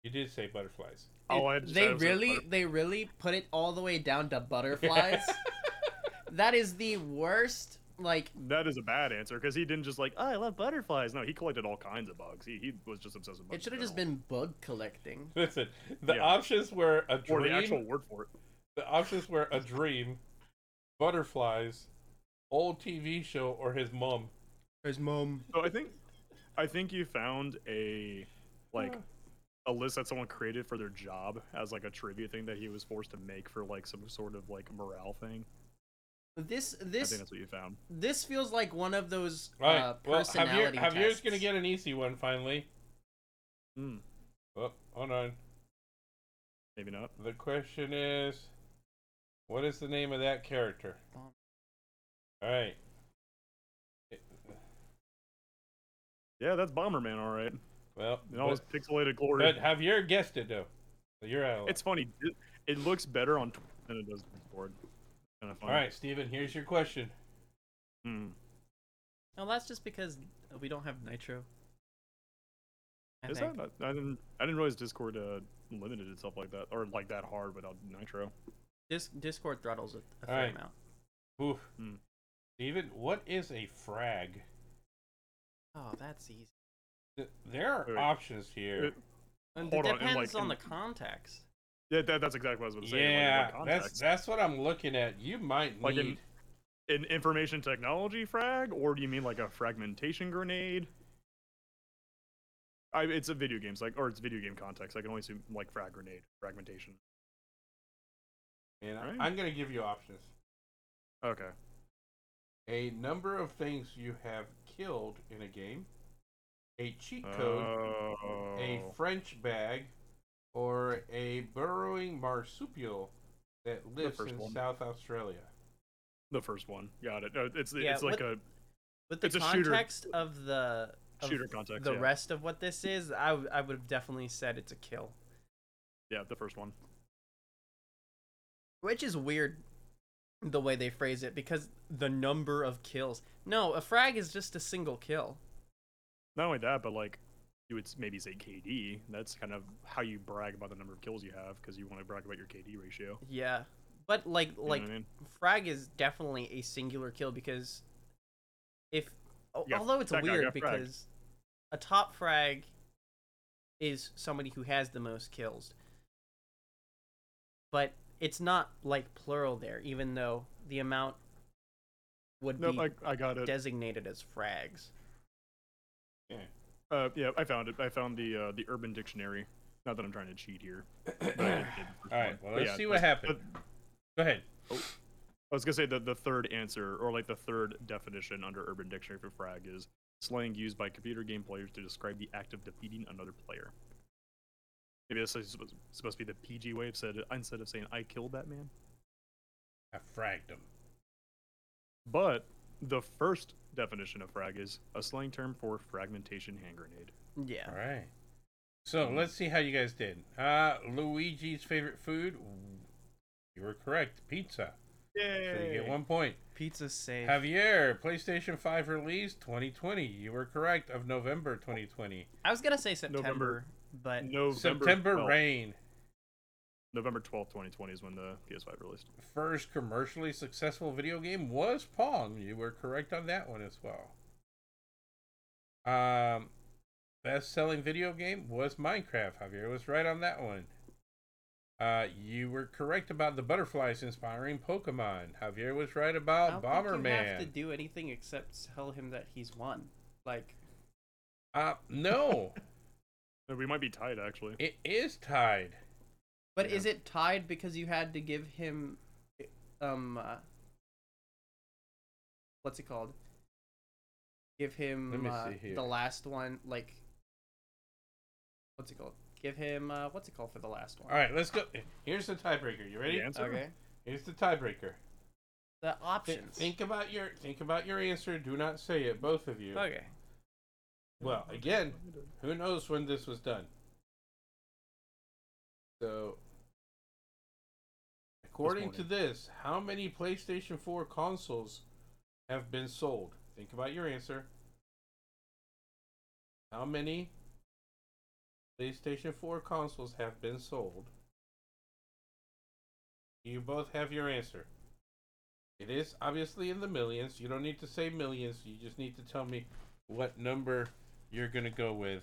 You did say butterflies. Oh, I just they said it was a really, butter- they really put it all the way down to butterflies. <laughs> that is the worst. Like, That is a bad answer because he didn't just like, oh, I love butterflies. No, he collected all kinds of bugs. He, he was just obsessed with bugs. it should have just been bug collecting. Listen, the Yeah. options were a or the actual word for it. The options were a dream, butterflies, old TV show, or his mom. His mom. So I think, I think you found a like a list that someone created for their job as like a trivia thing that he was forced to make for like some sort of like morale thing. This, I this, think that's what you found. this feels like one of those All right. uh, well, Javier, personality Javier's gonna get an easy one finally. Hmm. Oh, hold on. Maybe not. The question is, what is the name of that character? Bomb. All right. Yeah, that's Bomberman, all right. Well, In all his but, pixelated glory. but Javier guessed it though. So you're out. It's funny. It, it looks better on Twitter than it does on Discord. Kind of All funny. right, Steven, here's your question. Hmm. No, that's just because we don't have Nitro. I Is think. that? I, I didn't. I didn't realize Discord uh, limited itself like that, or like that hard without Nitro. Dis- Discord throttles it a fair Alright. amount. Oof. Hmm. Steven, what is a frag? Oh, that's easy. Th- There are Wait, wait. options here. It- And Hold it on, depends like, on in- the context. Yeah, that, that's exactly what I was going to say. yeah, what that's that's what I'm looking at. You might Like need. an information technology frag, or do you mean like a fragmentation grenade? I, it's a video games like, or it's video game context. I can only assume like frag grenade, fragmentation. and Right. I'm going to give you options. Okay. A number of things you have killed in a game, a cheat code, Oh. a French bag, or a burrowing marsupial that lives in one. South Australia. the first one. Got it. It's Yeah, it's like what- a With the It's a shooter- context of the of shooter context. the yeah. rest of what this is, I, w- I would have definitely said it's a kill. yeah, the first one. Which is weird the way they phrase it because the number of kills. No, a frag is just a single kill. Not only that, but like you would maybe say KD. That's kind of how you brag about the number of kills you have because you want to brag about your KD ratio. Yeah. But like You know like I mean? frag is definitely a singular kill because if Yeah, although it's weird fragged. because a top frag is somebody who has the most kills. But it's not like plural there even though the amount would Nope, be I, I got it. designated as frags. Uh, yeah, I found it. I found the uh, the Urban Dictionary. Not that I'm trying to cheat here. but I did- did the first All right, well, let's yeah, see what happened. Go ahead. Oh, I was gonna say that the third answer, or like the third definition under Urban Dictionary for frag, is slang used by computer game players to describe the act of defeating another player. Maybe this is supposed supposed to be the PG way of said instead of saying "I killed that man." I fragged him. But the first definition of frag is a slang term for fragmentation hand grenade. Yeah. All right. So let's see how you guys did. Uh, Luigi's favorite food. You were correct. Pizza. Yay. So you get one point. Pizza safe. Javier, PlayStation 5 release 2020. You were correct of November 2020. I was gonna say September, November. but November September 12th, rain. November twelfth, twenty twenty is when the PS5 released. First commercially successful video game was Pong. You were correct on that one as well. Um, best selling video game was Minecraft. Javier was right on that one. Uh, you were correct about the butterflies inspiring Pokemon. Javier was right I about don't think you have to do anything except tell him that he's won. Like, Uh, no, <laughs> We might be tied actually. it is tied. But Yeah. is it tied because you had to give him, um, uh, what's it called? Give him uh, the last one, like, what's it called? Give him uh, what's it called for the last one? All right, let's go. Here's the tiebreaker. You ready? The answer? Okay. Here's the tiebreaker. the Thi- options. think about your think about your answer. Do not say it, both of you. Okay. Well, again, who knows when this was done? So, according to this, how many PlayStation 4 consoles have been sold? Think about your answer. How many PlayStation 4 consoles have been sold? You both have your answer. It is obviously in the millions. You don't need to say millions. You just need to tell me what number you're going to go with.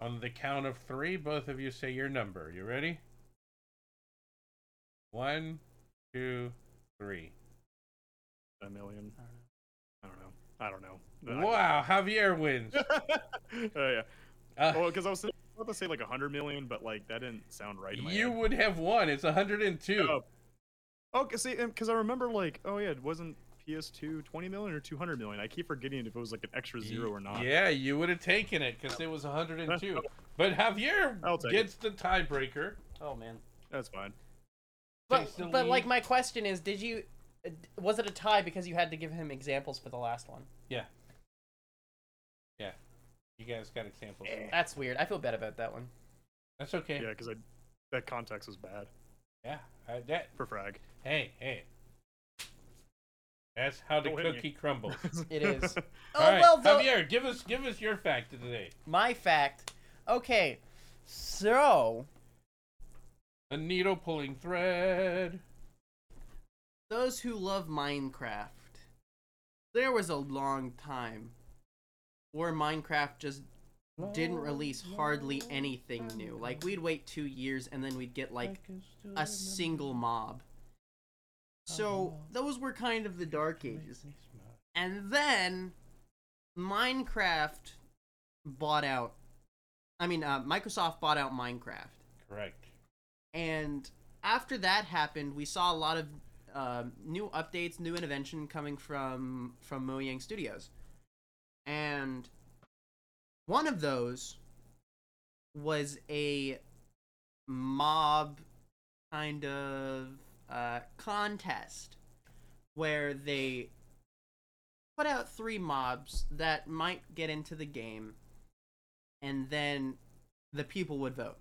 On the count of three, both of you say your number. You ready? One, two, three. A million. I don't know. I don't know. Wow, Javier wins. <laughs> oh yeah. Uh, Well, because I was about to say like a hundred million, but like that didn't sound right. In my you head. would have won. It's 102. Oh. Okay, see, because I remember like, oh yeah, it wasn't PS2 20 million or 200 million. I keep forgetting if it was like an extra zero or not. Yeah, you would have taken it because it was 102. <laughs> but Javier I'll take gets the tiebreaker. Oh man. That's fine. Takes But but like my question is, did you? uh, Was it a tie because you had to give him examples for the last one? Yeah. Yeah. You guys got examples. That's weird. I feel bad about that one. That's okay. Yeah, because I that context was bad Yeah. uh, that, for frag. hey, hey. That's how the Don't hit cookie crumbles. <laughs> It is. <laughs> Oh All right, well, though, Javier, give us give us your fact today. my fact. Okay, so A needle pulling thread. those who love Minecraft, there was a long time where Minecraft just didn't release hardly anything new. Like we'd wait two years and then we'd get like a single mob. So those were kind of the dark ages. And then Minecraft bought out. I mean, uh, Microsoft bought out Minecraft. Correct. And after that happened, we saw a lot of uh, new updates, new innovation coming from from Mojang Studios. And one of those was a mob kind of uh, contest where they put out three mobs that might get into the game, and then the people would vote.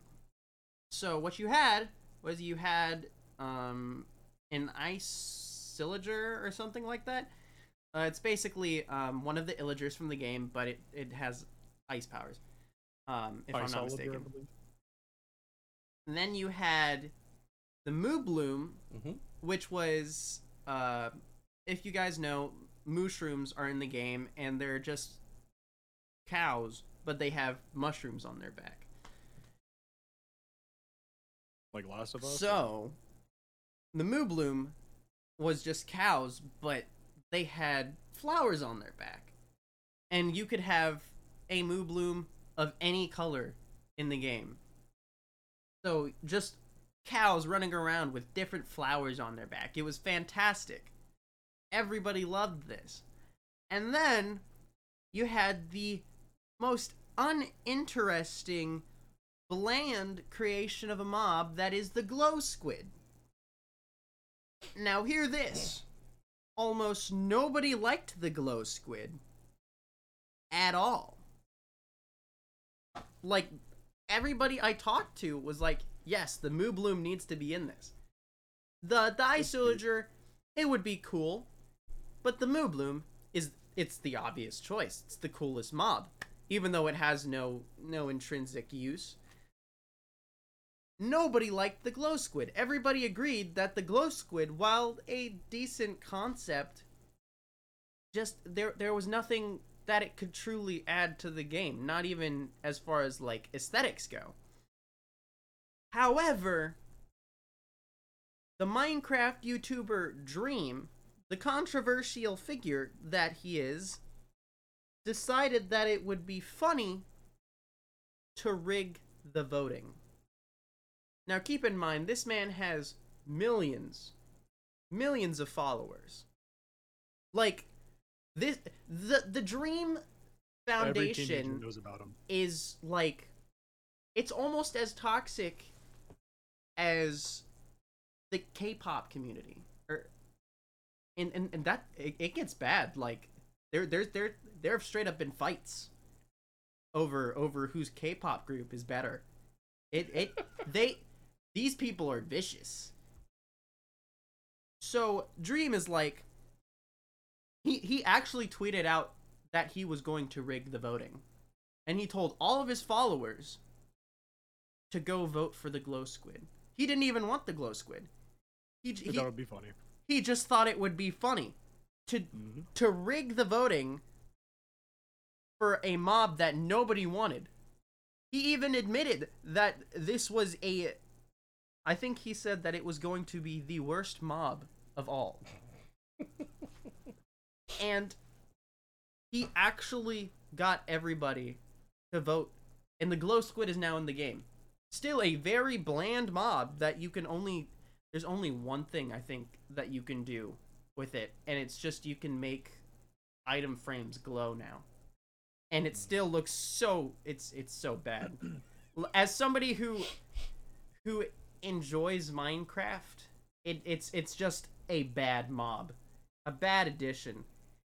So what you had was you had um, an ice Sillager or something like that. Uh, it's basically um, one of the illagers from the game, but it, it has ice powers. Um, if I'm not mistaken. And then you had the Moobloom, Mm-hmm. which was, uh, if you guys know, mushrooms are in the game and they're just cows, but they have mushrooms on their back. Like Last of Us. So, the Moobloom was just cows, but they had flowers on their back. And you could have a Moobloom of any color in the game. So, just cows running around with different flowers on their back. It was fantastic. Everybody loved this. And then you had the most uninteresting, bland creation of a mob that is the glow squid. Now, hear this. Almost nobody liked the glow squid at all. Like, everybody I talked to was like, yes, the Moobloom needs to be in this. The, the Ice Villager, it would be cool, but the Moobloom is it's the obvious choice. It's the coolest mob, even though it has no no intrinsic use. Nobody liked the glow squid. Everybody agreed that the glow squid, while a decent concept, just there there was nothing that it could truly add to the game, not even as far as like aesthetics go. However, the Minecraft YouTuber Dream, the controversial figure that he is, decided that it would be funny to rig the voting. Now keep in mind, this man has millions, millions of followers. Like this the the Dream Foundation knows about him. is like it's almost as toxic as the K-pop community or and and, and that it, it gets bad. Like there there there there have straight up been fights over over whose K-pop group is better. It it they these people are vicious. So Dream is like he he actually tweeted out that he was going to rig the voting. And he told all of his followers to go vote for the glow squid. He didn't even want the glow squid. He, he, thought it would be funny. he just thought it would be funny to hmm to rig the voting for a mob that nobody wanted. He even admitted that this was a I think he said that it was going to be the worst mob of all. <laughs> and he actually got everybody to vote and the glow squid is now in the game. Still a very bland mob that you can only there's only one thing I think that you can do with it and it's just you can make item frames glow now. And it still looks so it's it's so bad. <clears throat> As somebody who who enjoys Minecraft, it, it's it's just a bad mob. A bad addition.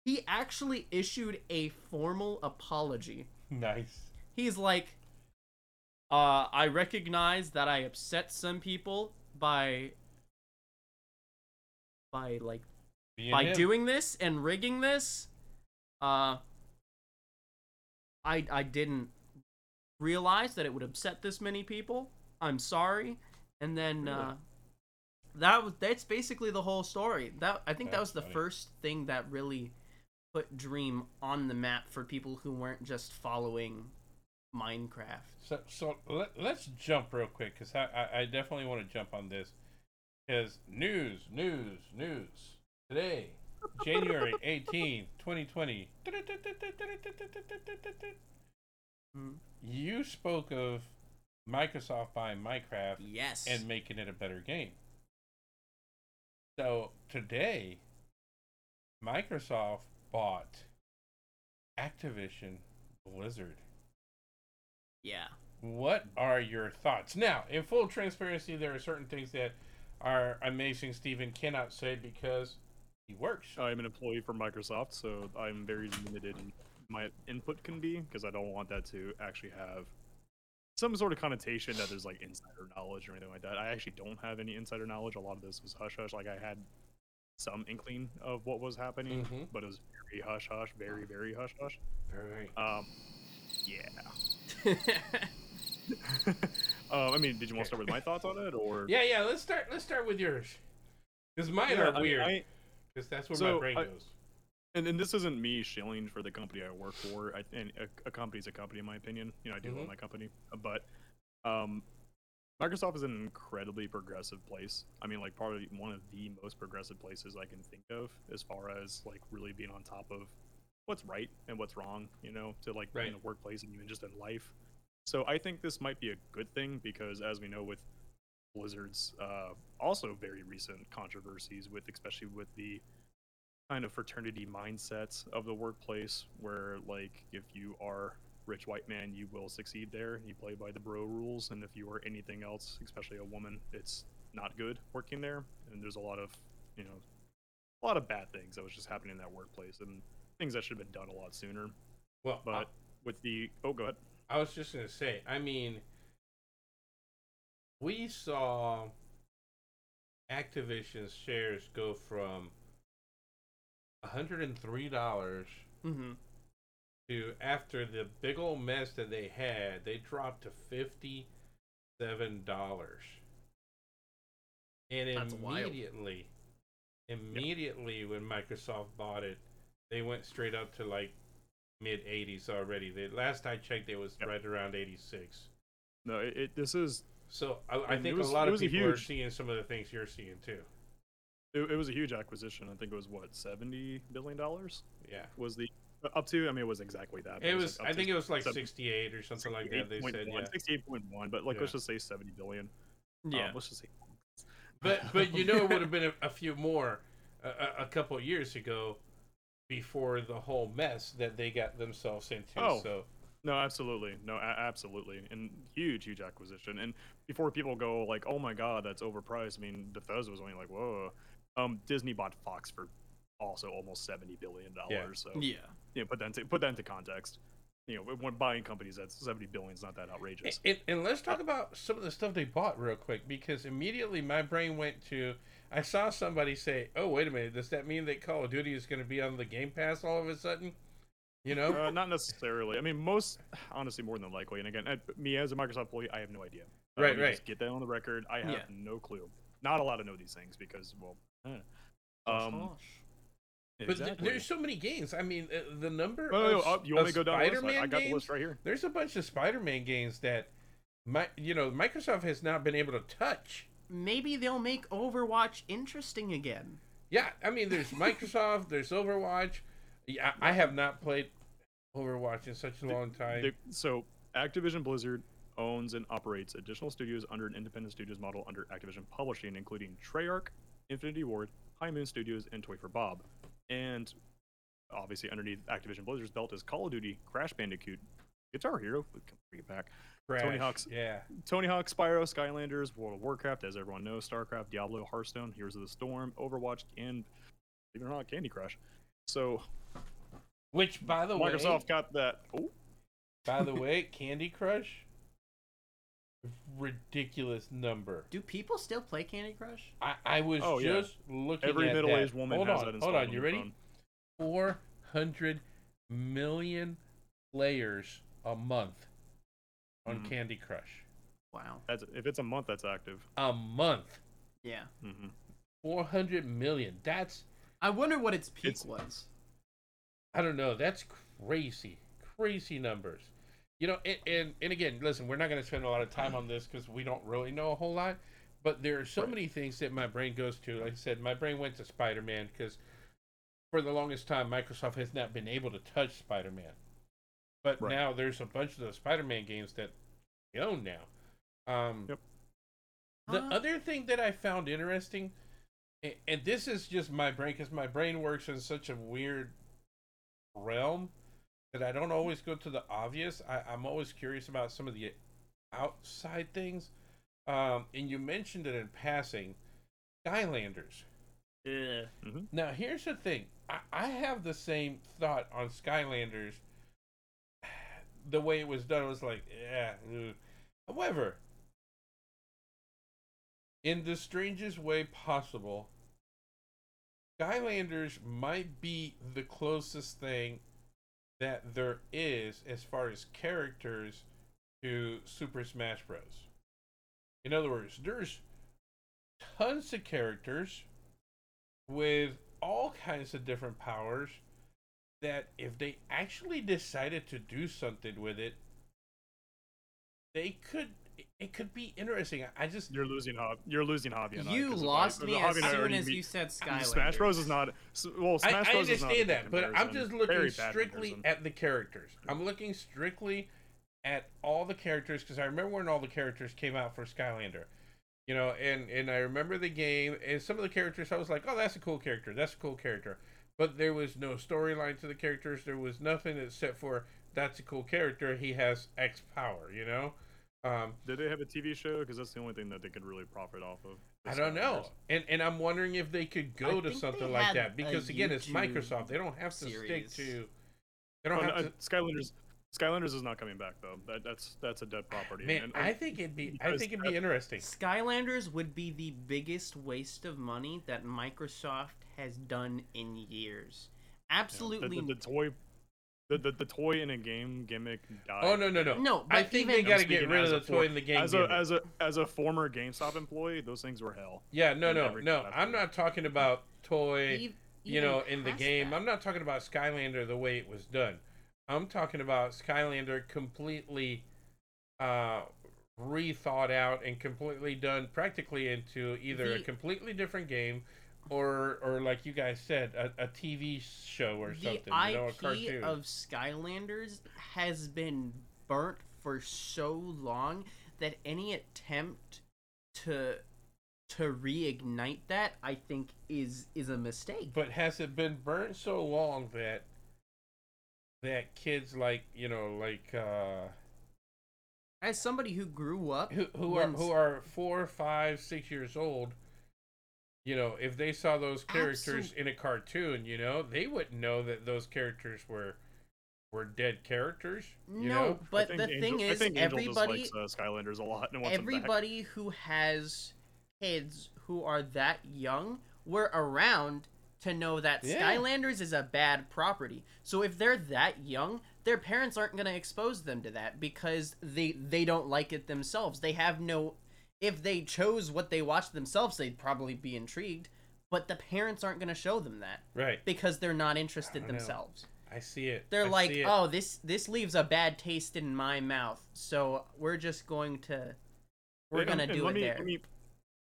He actually issued a formal apology Nice. he's like uh i recognize that i upset some people by by like Being by him. doing this and rigging this uh i i didn't realize that it would upset this many people i'm sorry and then Really? uh that was that's basically the whole story that i think that was the funny. first thing that really put dream on the map for people who weren't just following minecraft So, so let, let's jump real quick because I, I, I definitely want to jump on this. Because news, news, news. Today, <laughs> January 18th, 2020. Hmm. You spoke of Microsoft buying Minecraft yes and making it a better game. So today, Microsoft bought Activision Blizzard. yeah What are your thoughts? Now, in full transparency, there are certain things that are amazing Steven cannot say because he works. I'm an employee for Microsoft, so I'm very limited in my input can be because I don't want that to actually have some sort of connotation that there's like insider knowledge or anything like that. I actually don't have any insider knowledge. A lot of this was hush hush. Like I had some inkling of what was happening, Mhm. but it was very hush hush, very very hush hush. Very. Um, yeah. uh, <laughs> I mean, did you want to start with my thoughts on it, or <laughs> Yeah, yeah. Let's start. Let's start with yours. Because mine Yeah, are I mean, weird. Because that's where So, my brain I- goes. And, and this isn't me shilling for the company I work for. I, and a, a company's a company, in my opinion. You know, I do Mhm. love my company, but um, Microsoft is an incredibly progressive place. I mean, like probably one of the most progressive places I can think of as far as like really being on top of what's right and what's wrong. You know, to like Right. in the workplace and even just in life. So I think this might be a good thing because, as we know, with Blizzard's uh, also very recent controversies with, especially with the kind of fraternity mindsets of the workplace, where like if you are rich white man, you will succeed there. You play by the bro rules, and if you are anything else, especially a woman, it's not good working there. And there's a lot of, you know, a lot of bad things that was just happening in that workplace, and things that should have been done a lot sooner. Well, But with the oh, go ahead. I was just gonna say. I mean, we saw Activision's shares go from hundred and three dollars mm-hmm. to after the big old mess that they had, they dropped to fifty seven dollars. And That's wild. immediately, immediately when Microsoft bought it, they went straight up to like mid eighties already. The last I checked, it was Yep. right around eighty six. No, it, it this is So I, I think was- a lot of was a people are seeing some of the things you're seeing too. It, it was a huge acquisition. I think it was what seventy billion dollars Yeah, was the up to. I mean, it was exactly that. but it was. like, I think it was like 70 sixty eight or something like that. They said yeah. 68.1, but like Yeah. let's just say 70 billion. Um, yeah let's just say. But but you know it would have <laughs> been a, a few more a, a, a couple of years ago before the whole mess that they got themselves into. Oh. So No, absolutely. No, a- absolutely. And huge, huge acquisition. And before people go like, "Oh my god, that's overpriced." I mean, Bethesda was only like, "Whoa." Um, Disney bought Fox for also almost seventy billion Yeah. dollars. So Yeah. you know, put that into, put that into context. You know, when buying companies that's seventy billion is not that outrageous. And, and let's talk about some of the stuff they bought real quick because immediately my brain went to I saw somebody say, "Oh, wait a minute, does that mean that Call of Duty is going to be on the Game Pass all of a sudden?" You know? Uh, not necessarily. I mean, most honestly, more than likely. And again, I, me as a Microsoft employee, I have no idea. Right, let right. Just get that on the record. I have Yeah. no clue. Not allowed to know these things because, well. Um, but th- exactly. there's so many games. I mean, uh, the number Oh, no, of, oh, you want me to go down the list? I- Spider-Man I got the games. list right here. There's a bunch of Spider-Man games that my you know Microsoft has not been able to touch. Maybe they'll make Overwatch interesting again. Yeah, I mean, there's <laughs> Microsoft, there's Overwatch. Yeah, I I have not played Overwatch in such a long time. The- so Activision Blizzard owns and operates additional studios under an independent studios model under Activision Publishing, including Treyarch, Infinity Ward, High Moon Studios, and Toy for Bob. And obviously, underneath Activision Blizzard's belt is Call of Duty, Crash Bandicoot, Guitar Hero, we can bring it back, Tony Hawk's- Yeah. Tony Hawk, Spyro, Skylanders, World of Warcraft, as everyone knows, StarCraft, Diablo, Hearthstone, Heroes of the Storm, Overwatch, and even not Candy Crush. So Which, by the way, Microsoft got that. Oh, by the <laughs> way, Candy Crush, ridiculous number. Do people still play Candy Crush? I, I was Oh, yeah. just looking at every at middle-aged that. woman hold has on, that Hold installed on, on you ready? phone. Four hundred million players a month on Mhm. Candy Crush. Wow. That's if it's a month that's active. A month, Yeah. hmm four hundred million. That's I wonder what its peak It's- was. I don't know. That's crazy, crazy numbers. You know, and and, and again, listen, we're not going to spend a lot of time on this because we don't really know a whole lot. But there are so Right. many things that my brain goes to. Like I said, my brain went to Spider Man because for the longest time, Microsoft has not been able to touch Spider Man. But Right. now there's a bunch of those Spider Man games that we own now. Um, Yep. The Huh? other thing that I found interesting, a- and this is just my brain, because my brain works in such a weird realm that I don't always go to the obvious. I, I'm always curious about some of the outside things. Um, and you mentioned it in passing, Skylanders. Yeah. hmm Now, here's the thing. I, I have the same thought on Skylanders. <sighs> The way it was done was like, yeah. ugh. However, in the strangest way possible, Skylanders might be the closest thing that there is as far as characters to Super Smash Bros. In other words, there's tons of characters with all kinds of different powers that if they actually decided to do something with it, they could it could be interesting. I just You're losing hobby. You're losing hobby. and I, You 'cause if I- lost me hobby as and I soon already as meet- you said Skylanders. Smash Bros is not. s- Well, I, Smash I Bros is not a understand that, good but I'm just looking strictly comparison. at the characters. I'm looking strictly at all the characters because I remember when all the characters came out for Skylander. You know, and and I remember the game and some of the characters I was like, "Oh, that's a cool character. That's a cool character." But there was no storyline to the characters. There was nothing except for that's a cool character. He has X power, you know? Um, Did they have a TV show? Because that's the only thing that they could really profit off of. I don't know. Skylanders. And and I'm wondering if they could I go to something like that because again, it's Microsoft. They don't have to stick series. to they don't Oh, have uh, to Skylanders. Skylanders is not coming back though. That, that's that's a dead property. Man, and, I think it'd be I think it'd be interesting. Skylanders would be the biggest waste of money that Microsoft has done in years. the, Absolutely. the, the toy, the, the the toy in a game gimmick died. Oh no no no. No, I think even- they got to get rid of as the toy for- in the game. As a gimmick. as a as a former GameStop employee, those things were hell. yeah, no no no. I'm not talking about toy. you know, in the game. that. I'm not talking about Skylander the way it was done. I'm talking about Skylander completely uh, rethought out and completely done practically into either a completely different game or, or like you guys said, a, a TV show or the something. IP you know, a cartoon. of Skylanders has been burnt for so long that any attempt to to reignite that, I think, is is a mistake. But has it been burnt so long that that kids like you know like uh As somebody who grew up, who who are who are four, five, six years old you know, if they saw those characters in a cartoon, you know, they wouldn't know that those characters were were dead characters. You no, know? But the Angel- thing I is, think Angel everybody, just likes uh, Skylanders a lot and wants them back. everybody who has kids who are that young were around to know that Yeah. Skylanders is a bad property. So if they're that young, their parents aren't going to expose them to that because they they don't like it themselves. They have no if they chose what they watched themselves, they'd probably be intrigued, but the parents aren't going to show them that Right. because they're not interested I don't know. themselves. I see it. They're I like, it. "Oh, this this leaves a bad taste in my mouth, so we're just going to we're And- gonna and do let it me, there." Let me,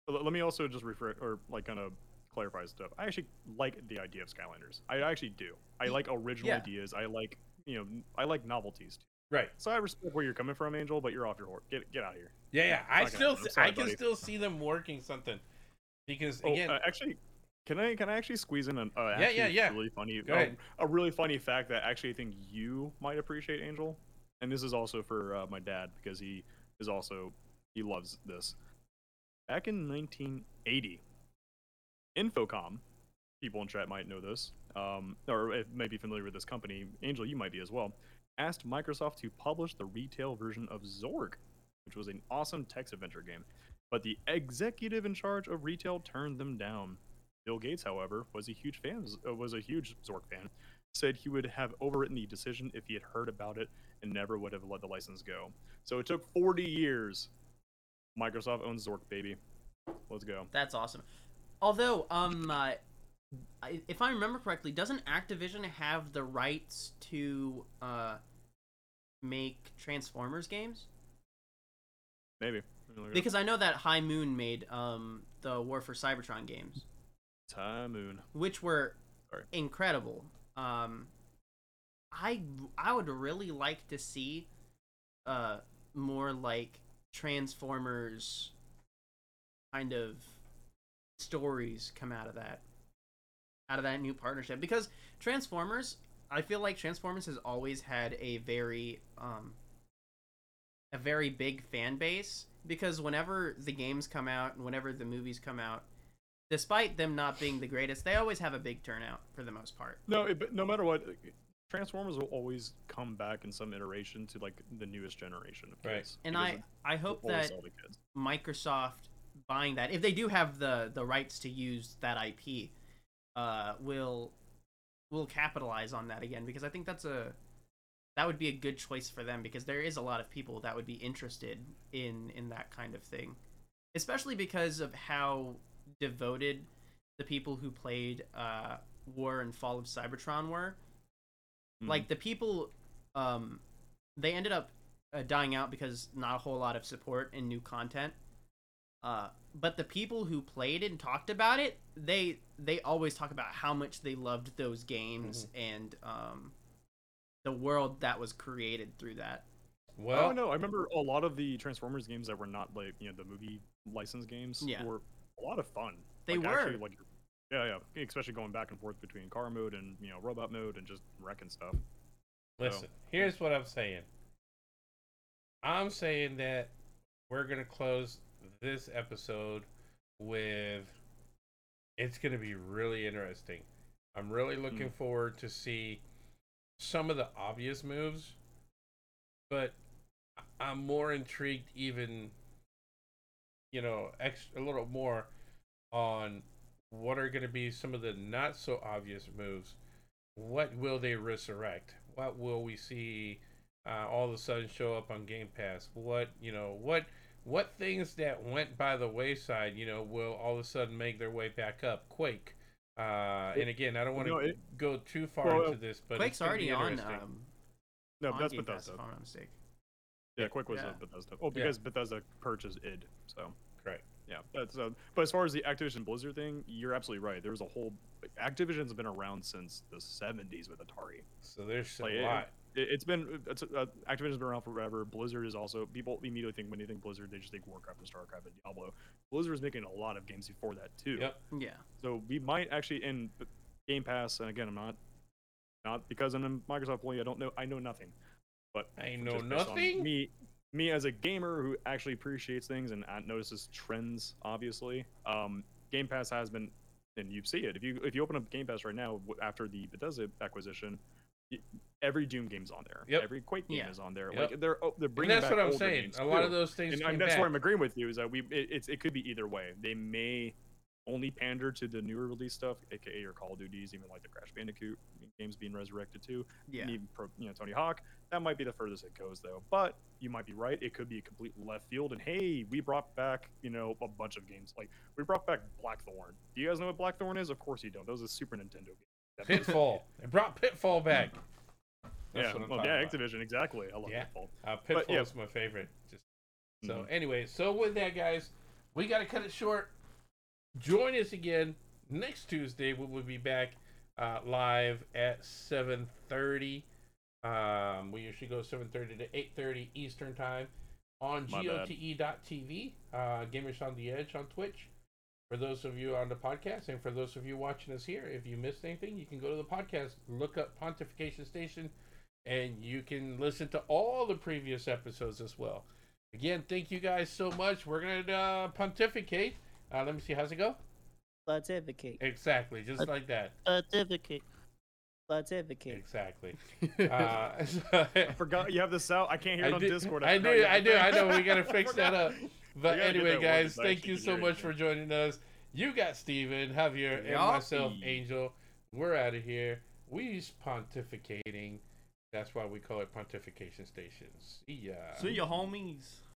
let me also just refer or like kind of clarify stuff. I actually like the idea of Skylanders. I actually do. I like original yeah. ideas. I like you know I like novelties. Too. Right. So I respect where you're coming from, Angel, but you're off your horse. Get get out of here. Yeah, yeah. I still, I can buddy. still see them working something because Oh, again, uh, actually, can I can I actually squeeze in an uh, Yeah, yeah, yeah. really funny Go uh, a really funny fact that actually I think you might appreciate, Angel, and this is also for uh, my dad because he is also he loves this. Back in 1980, Infocom, people in chat might know this, um, or if may be familiar with this company. Angel, you might be as well. Asked Microsoft to publish the retail version of Zork, which was an awesome text adventure game. But the executive in charge of retail turned them down. Bill Gates, however, was a huge fan, uh, was a huge Zork fan. Said he would have overwritten the decision if he had heard about it and never would have let the license go. So it took 40 years. Microsoft owns Zork, baby. Let's go. That's awesome. Although, um, uh, I- if I remember correctly, doesn't Activision have the rights to uh make Transformers games? Maybe. Let me look it up. Because I know that High Moon made um the War for Cybertron games, Time Moon. which were Sorry. incredible. Um, I I would really like to see uh more like Transformers kind of stories come out of that out of that new partnership because Transformers I feel like Transformers has always had a very um a very big fan base because whenever the games come out and whenever the movies come out despite them not being the greatest they always have a big turnout for the most part No, it, but no matter what, Transformers will always come back in some iteration to like the newest generation of Right. and I I hope that sell to kids. Microsoft buying that, if they do have the the rights to use that IP, uh, will will capitalize on that again because I think that's a that would be a good choice for them because there is a lot of people that would be interested in in that kind of thing, especially because of how devoted the people who played uh, War and Fall of Cybertron were. Mhm. like the people um they ended up uh, dying out because not a whole lot of support and new content uh but the people who played and talked about it they they always talk about how much they loved those games and um the world that was created through that well, oh no, I remember a lot of the Transformers games that were not like you know the movie license games Yeah. were a lot of fun. They Like, were. actually, like yeah, yeah, especially going back and forth between car mode and you know robot mode and just wrecking stuff. listen. Here's what I'm saying. I'm saying that we're gonna close this episode with. It's gonna be really interesting. I'm really looking forward to see some of the obvious moves, but I'm more intrigued even. You know, ex- a little more on what are going to be some of the not so obvious moves. What will they resurrect? What will we see uh, all of a sudden show up on Game Pass? What you know? What what things that went by the wayside? You know, will all of a sudden make their way back up? Quake. Uh, and again, I don't want to No, it- go too far Well, into this, but quake's it's already be on um No, on that's Game Pass, Bethesda. if i'm not mistaken Yeah, Quake was Yeah. a Bethesda. Oh, because Bethesda purchased id, so Correct. yeah. That's uh, but as far as the Activision Blizzard thing, you're absolutely right. There was a whole Activision's been around since the 70s with Atari. So there's a Like, it- lot. It, it's been it's, uh, Activision's been around forever. Blizzard is also people immediately think when they think Blizzard, they just think Warcraft and Starcraft and Diablo. Blizzard is making a lot of games before that too. Yep. yeah So we might actually in Game Pass, and again, I'm not not because I'm a Microsoft employee. I don't know. I know nothing. But I know just based on nothing. Me, me as a gamer who actually appreciates things and uh, notices trends, obviously. Um, Game Pass has been, and you see it. If you if you open up Game Pass right now after the Bethesda acquisition, y- every Doom game's on there. Yep. Every Quake game Yeah. is on there. Yep. Like they're oh, they're And bringing that's back what I'm saying. A lot too. of those things and, came and that's back. where I'm agreeing with you is that we it, it's it could be either way. They may only pander to the newer release stuff, aka your Call of Duties, even like the Crash Bandicoot games being resurrected too. Yeah. And even pro, you know Tony Hawk. That might be the furthest it goes though. But you might be right. It could be a complete left field. And hey, we brought back you know a bunch of games. Like we brought back Blackthorne. Do you guys know what Blackthorne is? Of course you don't. That was a Super Nintendo game. That- Pitfall. <laughs> They brought Pitfall back. That's yeah, well, talking yeah, about. Activision, exactly. I love Yeah. Pitfall. Uh, Pitfall yeah. is my favorite. Just so Mhm. anyway, so with that, guys, we got to cut it short. Join us again next Tuesday. We will be back uh, live at 7:30. Um, we usually go 7:30 to 8:30 Eastern time on My bad. gote.tv. Uh, Gamers on the Edge on Twitch. For those of you on the podcast, and for those of you watching us here, if you missed anything, you can go to the podcast, look up Pontification Station, and you can listen to all the previous episodes as well. Again, thank you guys so much. We're gonna uh, pontificate. Uh, let me see, how's it go? Pontificate. Exactly, just like that. Pontificate. Pontificate. Exactly. <laughs> Uh, so- I forgot you have this out. I can't hear it I on do, Discord. I forgot do, I it do. I know. We gotta <laughs> fix that up. But We gotta get anyway, guys, worked so I thank you so much for joining us. You got Steven, Javier, and myself, Angel. We're out of here. We's pontificating. That's why we call it Pontification Station. See ya. See ya, homies.